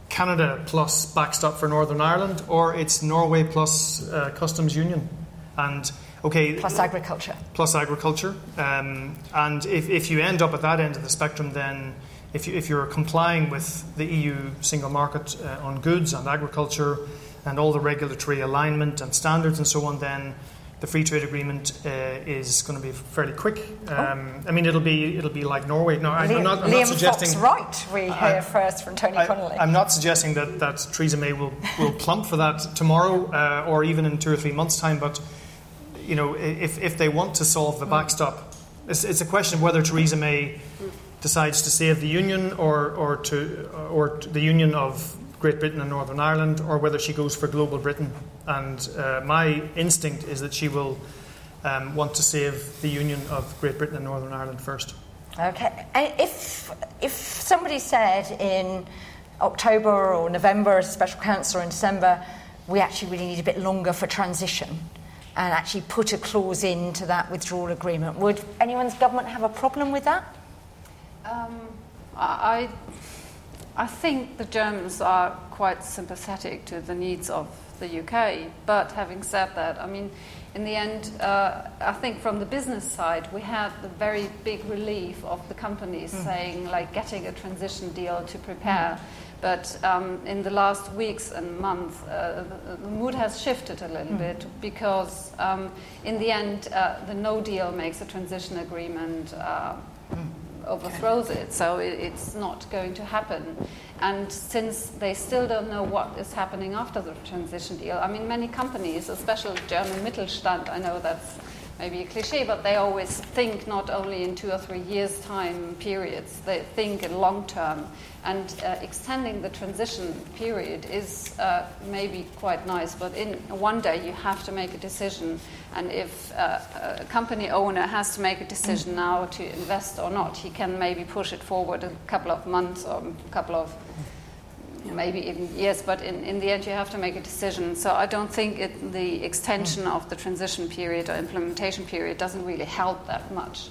Canada plus backstop for Northern Ireland or it's Norway plus uh, customs union. And okay, plus agriculture. Plus agriculture. Um, and if, if you end up at that end of the spectrum, then if, you, if you're complying with the EU single market uh, on goods and agriculture and all the regulatory alignment and standards and so on, then the free trade agreement uh, is going to be fairly quick. Oh. Um, oh. I mean, it'll be it'll be like Norway. No, Liam, I'm not, I'm Liam not suggesting. Fox right. We hear first from Tony I, Connelly. I'm not suggesting that, that Theresa May will, will plump for that tomorrow uh, or even in two or three months' time. But you know, if if they want to solve the backstop, it's, it's a question of whether Theresa May decides to save the Union or, or, to, or to the Union of Great Britain and Northern Ireland, or whether she goes for Global Britain. And uh, my instinct is that she will um, want to save the Union of Great Britain and Northern Ireland first. Okay. If, if somebody said in October or November special council in December, we actually really need a bit longer for transition and actually put a clause into that withdrawal agreement, would anyone's government have a problem with that? Um, I, I think the Germans are quite sympathetic to the needs of the UK. But having said that, I mean, in the end, uh, I think from the business side, we had the very big relief of the companies mm. saying, like, getting a transition deal to prepare. Mm. But um, in the last weeks and months, uh, the, the, mood has shifted a little mm. bit because, um, in the end, uh, the no deal makes a transition agreement uh, mm overthrows it. So it, it's not going to happen. And since they still don't know what is happening after the transition deal, I mean, many companies, especially German Mittelstand, I know that's maybe a cliche, but they always think not only in two or three years' time periods, they think in long term. And uh, extending the transition period is uh, maybe quite nice, but in one day you have to make a decision. And if uh, a company owner has to make a decision now to invest or not, he can maybe push it forward a couple of months or a couple of maybe even years, but in, in the end you have to make a decision. So I don't think it, the extension of the transition period or implementation period doesn't really help that much.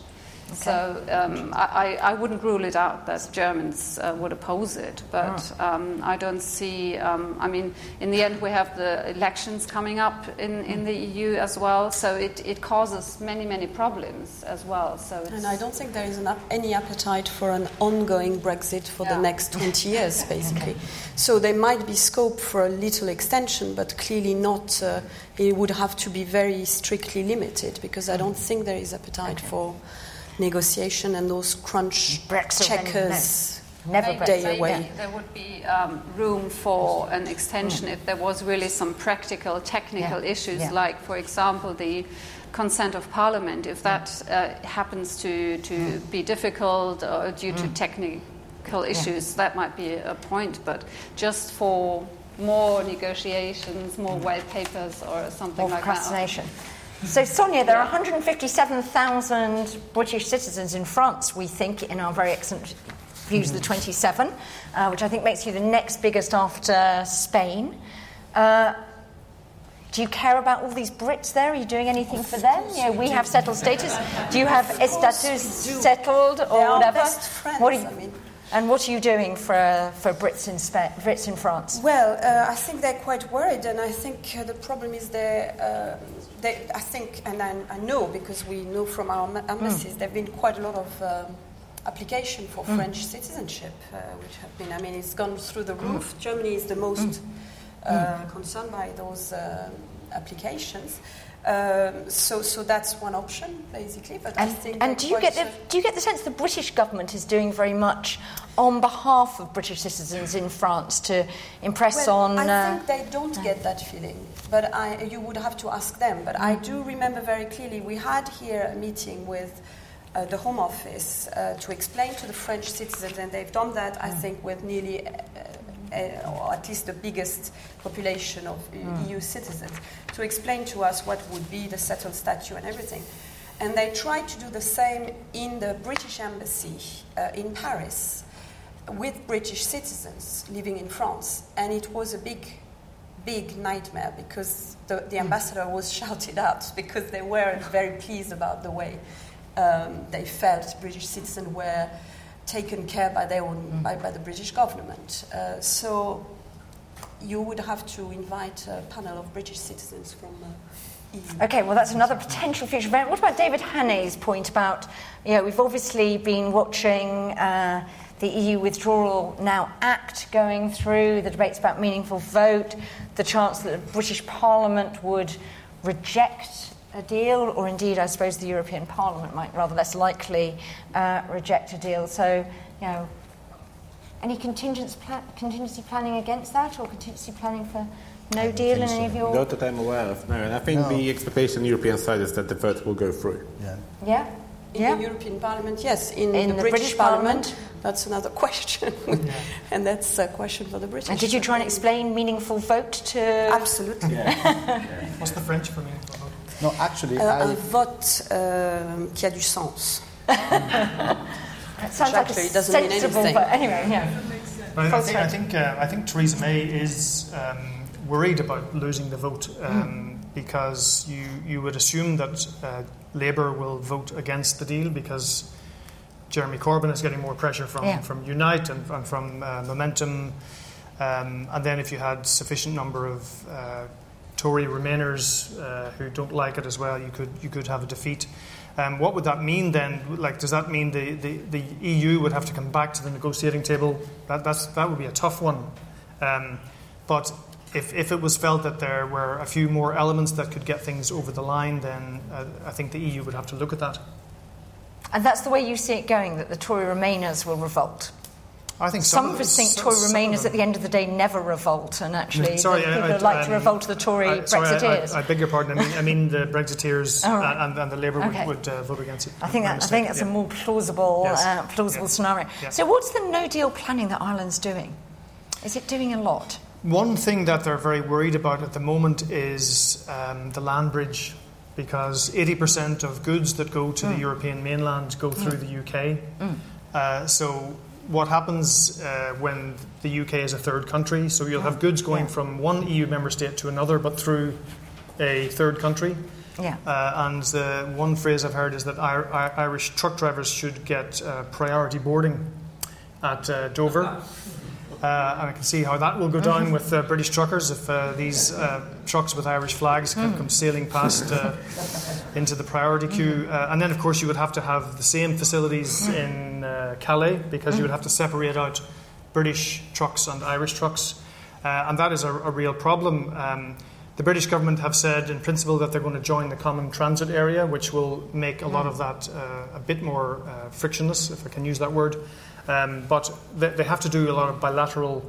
Okay. So um, I, I wouldn't rule it out that Germans uh, would oppose it, but oh. um, I don't see. Um, I mean, in the end, we have the elections coming up in, in the EU as well, so it, it causes many, many problems as well. So and I don't think there is enough, any appetite for an ongoing Brexit for yeah. the next 20 years, basically. okay. So there might be scope for a little extension, but clearly not. Uh, it would have to be very strictly limited because I don't think there is appetite okay. for negotiation and those crunch Brexit Chequers Never Maybe day maybe away. There would be um, room for an extension mm. if there was really some practical, technical Yeah. issues, Yeah. like, for example, the consent of Parliament. If that uh, happens to, to mm. be difficult or due to mm. technical issues, that might be a point. But just for more negotiations, more white papers, or something More like that. procrastination. So, Sonia, there are 157,000 British citizens in France, we think, in our very excellent Views of the 27, uh, which I think makes you the next biggest after Spain. Uh, do you care about all these Brits there? Are you doing anything for them? You know, we have settled status. Do you have estatus settled or whatever? What are you, I mean. And what are you doing for, for Brits, in Brits in France? Well, uh, I think they're quite worried, and I think uh, the problem is they, uh, they I think, and I, I know because we know from our em- embassies, there have been quite a lot of um, application for Mm. French citizenship, uh, which have been, I mean, it's gone through the roof. Germany is the most uh, concerned by those um applications. Um, so, so that's one option, basically. But I And, think and do you get the, uh, do you get the sense the British government is doing very much on behalf of British citizens in France to impress Well, on? I uh, think they don't get that feeling, but I, you would have to ask them. But I do remember very clearly we had here a meeting with uh, the Home Office uh, to explain to the French citizens, and they've done that, I think, with nearly. Uh, uh, or at least the biggest population of Mm. EU citizens, to explain to us what would be the settled statute and everything. And they tried to do the same in the British Embassy uh, in Paris with British citizens living in France. And it was a big, big nightmare because the, the ambassador was shouted out because they weren't very pleased about the way um, they felt British citizens were taken care by their own, by, by the British government. Uh, so you would have to invite a panel of British citizens from uh, EU. Okay, well, that's another potential future event. What about David Hannay's point about, you know, we've obviously been watching uh, the EU Withdrawal Now Act going through, the debates about meaningful vote, the chance that the British Parliament would reject a deal, or indeed, I suppose, the European Parliament might rather less likely uh, reject a deal. So, you know, any contingency, pla- contingency planning against that, or contingency planning for no deal in any of your... Not that I'm aware of, no. And I think No. the expectation on the European side is that the vote will go through. Yeah. Yeah? In Yeah. the European Parliament, yes. In, In the, the British, British Parliament, Parliament? that's another question. and that's a question for the British. And did you try and explain meaningful vote to... Absolutely. What's the French for meaningful vote? No, actually, Euh, un vote euh, qui a du sens. That sounds like a Exactly, it doesn't mean anything. vote. Anyway, yeah. But I, think, I think uh, I think Theresa May is um, worried about losing the vote um, because you you would assume that uh, Labour will vote against the deal because Jeremy Corbyn is getting more pressure from Yeah. from Unite and, and from uh, Momentum, um, and then if you had sufficient number of uh, Tory Remainers uh, who don't like it as well, you could you could have a defeat. Um, what would that mean then? Like, does that mean the, the, the EU would have to come back to the negotiating table? That, that's, that would be a tough one. Um, but if, if it was felt that there were a few more elements that could get things over the line, then uh, I think the EU would have to look at that. And that's the way you see it going, that the Tory Remainers will revolt. I think Some, some, of us think Tory some Remainers them- at the end of the day never revolt, and actually Sorry, the I- people I- would like to um, revolt the Tory I- I- Brexiteers. I, I, beg your pardon. I mean, I mean the Brexiteers Oh, right. and, and the Labour Okay. would, would uh, vote against it. I think that, I think that's yeah. a more plausible, Yes. uh, plausible Yeah. scenario. Yeah. So, what's the No Deal planning that Ireland's doing? Is it doing a lot? One thing that they're very worried about at the moment is um, the land bridge, because 80% of goods that go to the European mainland go through the UK. Uh, so, what happens uh, when the UK is a third country? So, you'll have goods going from one EU member state to another, but through a third country. Yeah. Uh, and uh, one phrase I've heard is that Ir- Ir- Irish truck drivers should get uh, priority boarding at uh, Dover. Uh, and I can see how that will go down with uh, British truckers if uh, these uh, trucks with Irish flags can come sailing past uh, into the priority queue. Uh, and then, of course, you would have to have the same facilities in uh, Calais because you would have to separate out British trucks and Irish trucks. Uh, and that is a, a real problem. Um, the British government have said, in principle, that they're going to join the common transit area, which will make a lot of that uh, a bit more uh, frictionless, if I can use that word. Um, but they, they have to do a lot of bilateral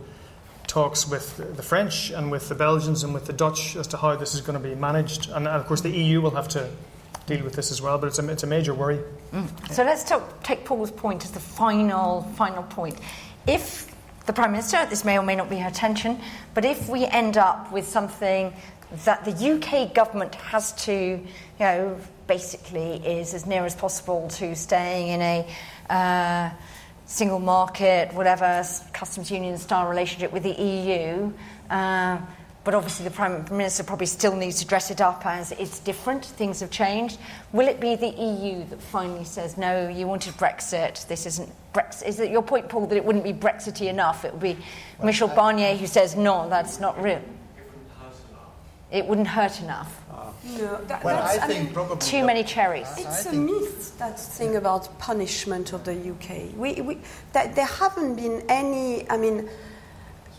talks with the French and with the Belgians and with the Dutch as to how this is going to be managed. And, and of course, the EU will have to deal with this as well, but it's a, it's a major worry. Mm. So let's talk, take Paul's point as the final, final point. If the Prime Minister, this may or may not be her intention, but if we end up with something that the UK government has to, you know, basically is as near as possible to staying in a uh, single market, whatever, customs union style relationship with the EU. Uh, but obviously, the Prime Minister probably still needs to dress it up as it's different, things have changed. Will it be the EU that finally says, no, you wanted Brexit, this isn't Brexit? Is it your point, Paul, that it wouldn't be Brexity enough? It would be well, Michel Barnier who says, no, that's not real. It wouldn't hurt enough. No, that, well, I I think mean, probably too many cherries. It's a myth that thing about punishment of the UK. We, we, that there haven't been any. I mean,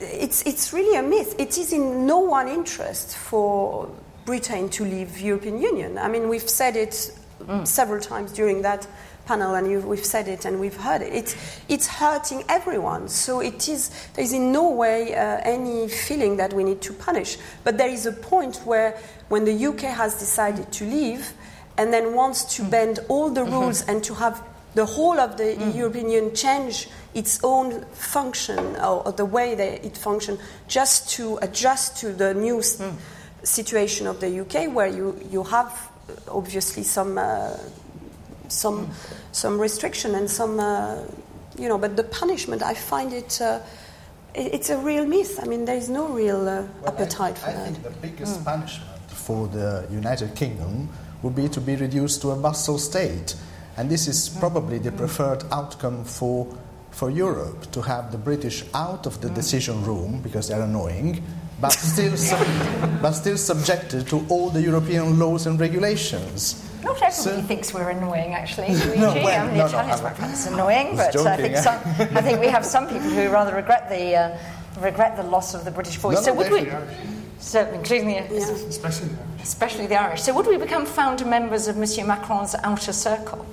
it's it's really a myth. It is in no one interest for Britain to leave European Union. I mean, we've said it mm. several times during that panel, and we've said it and we've heard it. It's, it's hurting everyone. So it is, there is in no way uh, any feeling that we need to punish. But there is a point where, when the UK has decided to leave and then wants to bend all the mm-hmm. rules and to have the whole of the mm. European Union change its own function or, or the way that it functions just to adjust to the new mm. situation of the UK, where you, you have obviously some. Uh, some some restriction and some uh, you know but the punishment I find it uh, it's a real myth I mean there is no real uh, well, appetite I, for I that I think the biggest mm. punishment for the United Kingdom would be to be reduced to a vassal state and this is hmm. probably the preferred outcome for for Europe to have the British out of the hmm. decision room because they're annoying but still, sub- but still subjected to all the European laws and regulations. Not everybody so, thinks we're annoying, actually. no, well, I mean, the Italians no, might find us annoying, but joking, I think some, I think we have some people who rather regret the uh, regret the loss of the British voice. No, so would we? So, including the, yeah. especially the Irish. especially the Irish. So would we become founder members of Monsieur Macron's outer circle?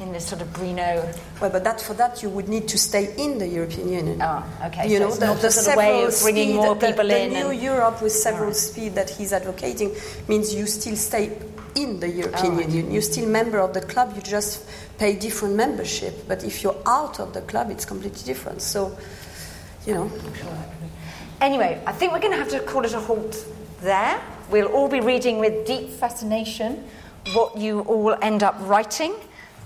in this sort of Brino. Well, but that for that you would need to stay in the European Union. Oh, okay. You so know, the, the sort of way of bringing speed, more the, people the, in. The new. Europe with several right. speed that he's advocating means you still stay in the European oh, Union. You're still member of the club. You just pay different membership. But if you're out of the club, it's completely different. So, you know. Anyway, I think we're going to have to call it a halt there. We'll all be reading with deep fascination what you all end up writing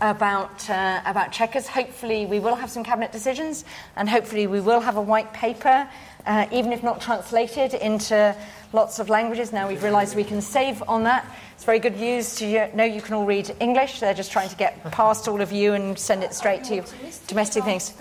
about, uh, about Chequers. Hopefully, we will have some cabinet decisions, and hopefully, we will have a white paper, uh, even if not translated into lots of languages. Now we've realised we can save on that. Very good news to you know you can all read English. They're just trying to get past all of you and send it straight to you. domestic things.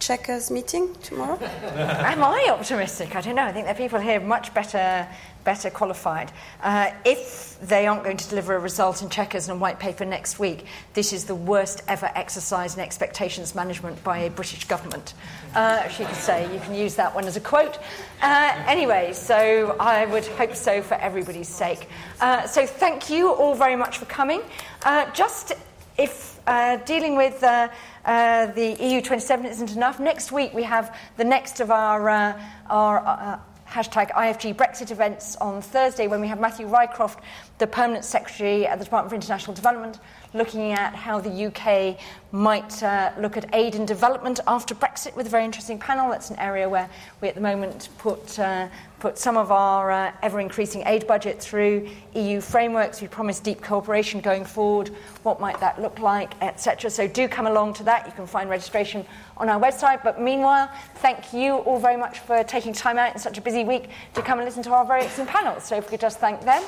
Chequers meeting tomorrow? Am I optimistic? I don't know. I think there are people here much better better qualified. Uh, if they aren't going to deliver a result in Chequers and white paper next week, this is the worst ever exercise in expectations management by a British government. Uh, she could say, you can use that one as a quote. Uh, anyway, so I would hope so for everybody's sake. Uh, so thank you all very much for coming. Uh, just if uh, dealing with the EU 27 isn't enough, next week we have the next of our, our hashtag IFG Brexit events on Thursday when we have Matthew Rycroft, the Permanent Secretary at the Department for International Development, looking at how the UK might uh, look at aid and development after Brexit with a very interesting panel. That's an area where we at the moment put, uh, put some of our uh, ever increasing aid budget through EU frameworks. We promise deep cooperation going forward. What might that look like, etc. So do come along to that. You can find registration on our website. But meanwhile, thank you all very much for taking time out in such a busy week to come and listen to our very excellent panels. So if we could just thank them.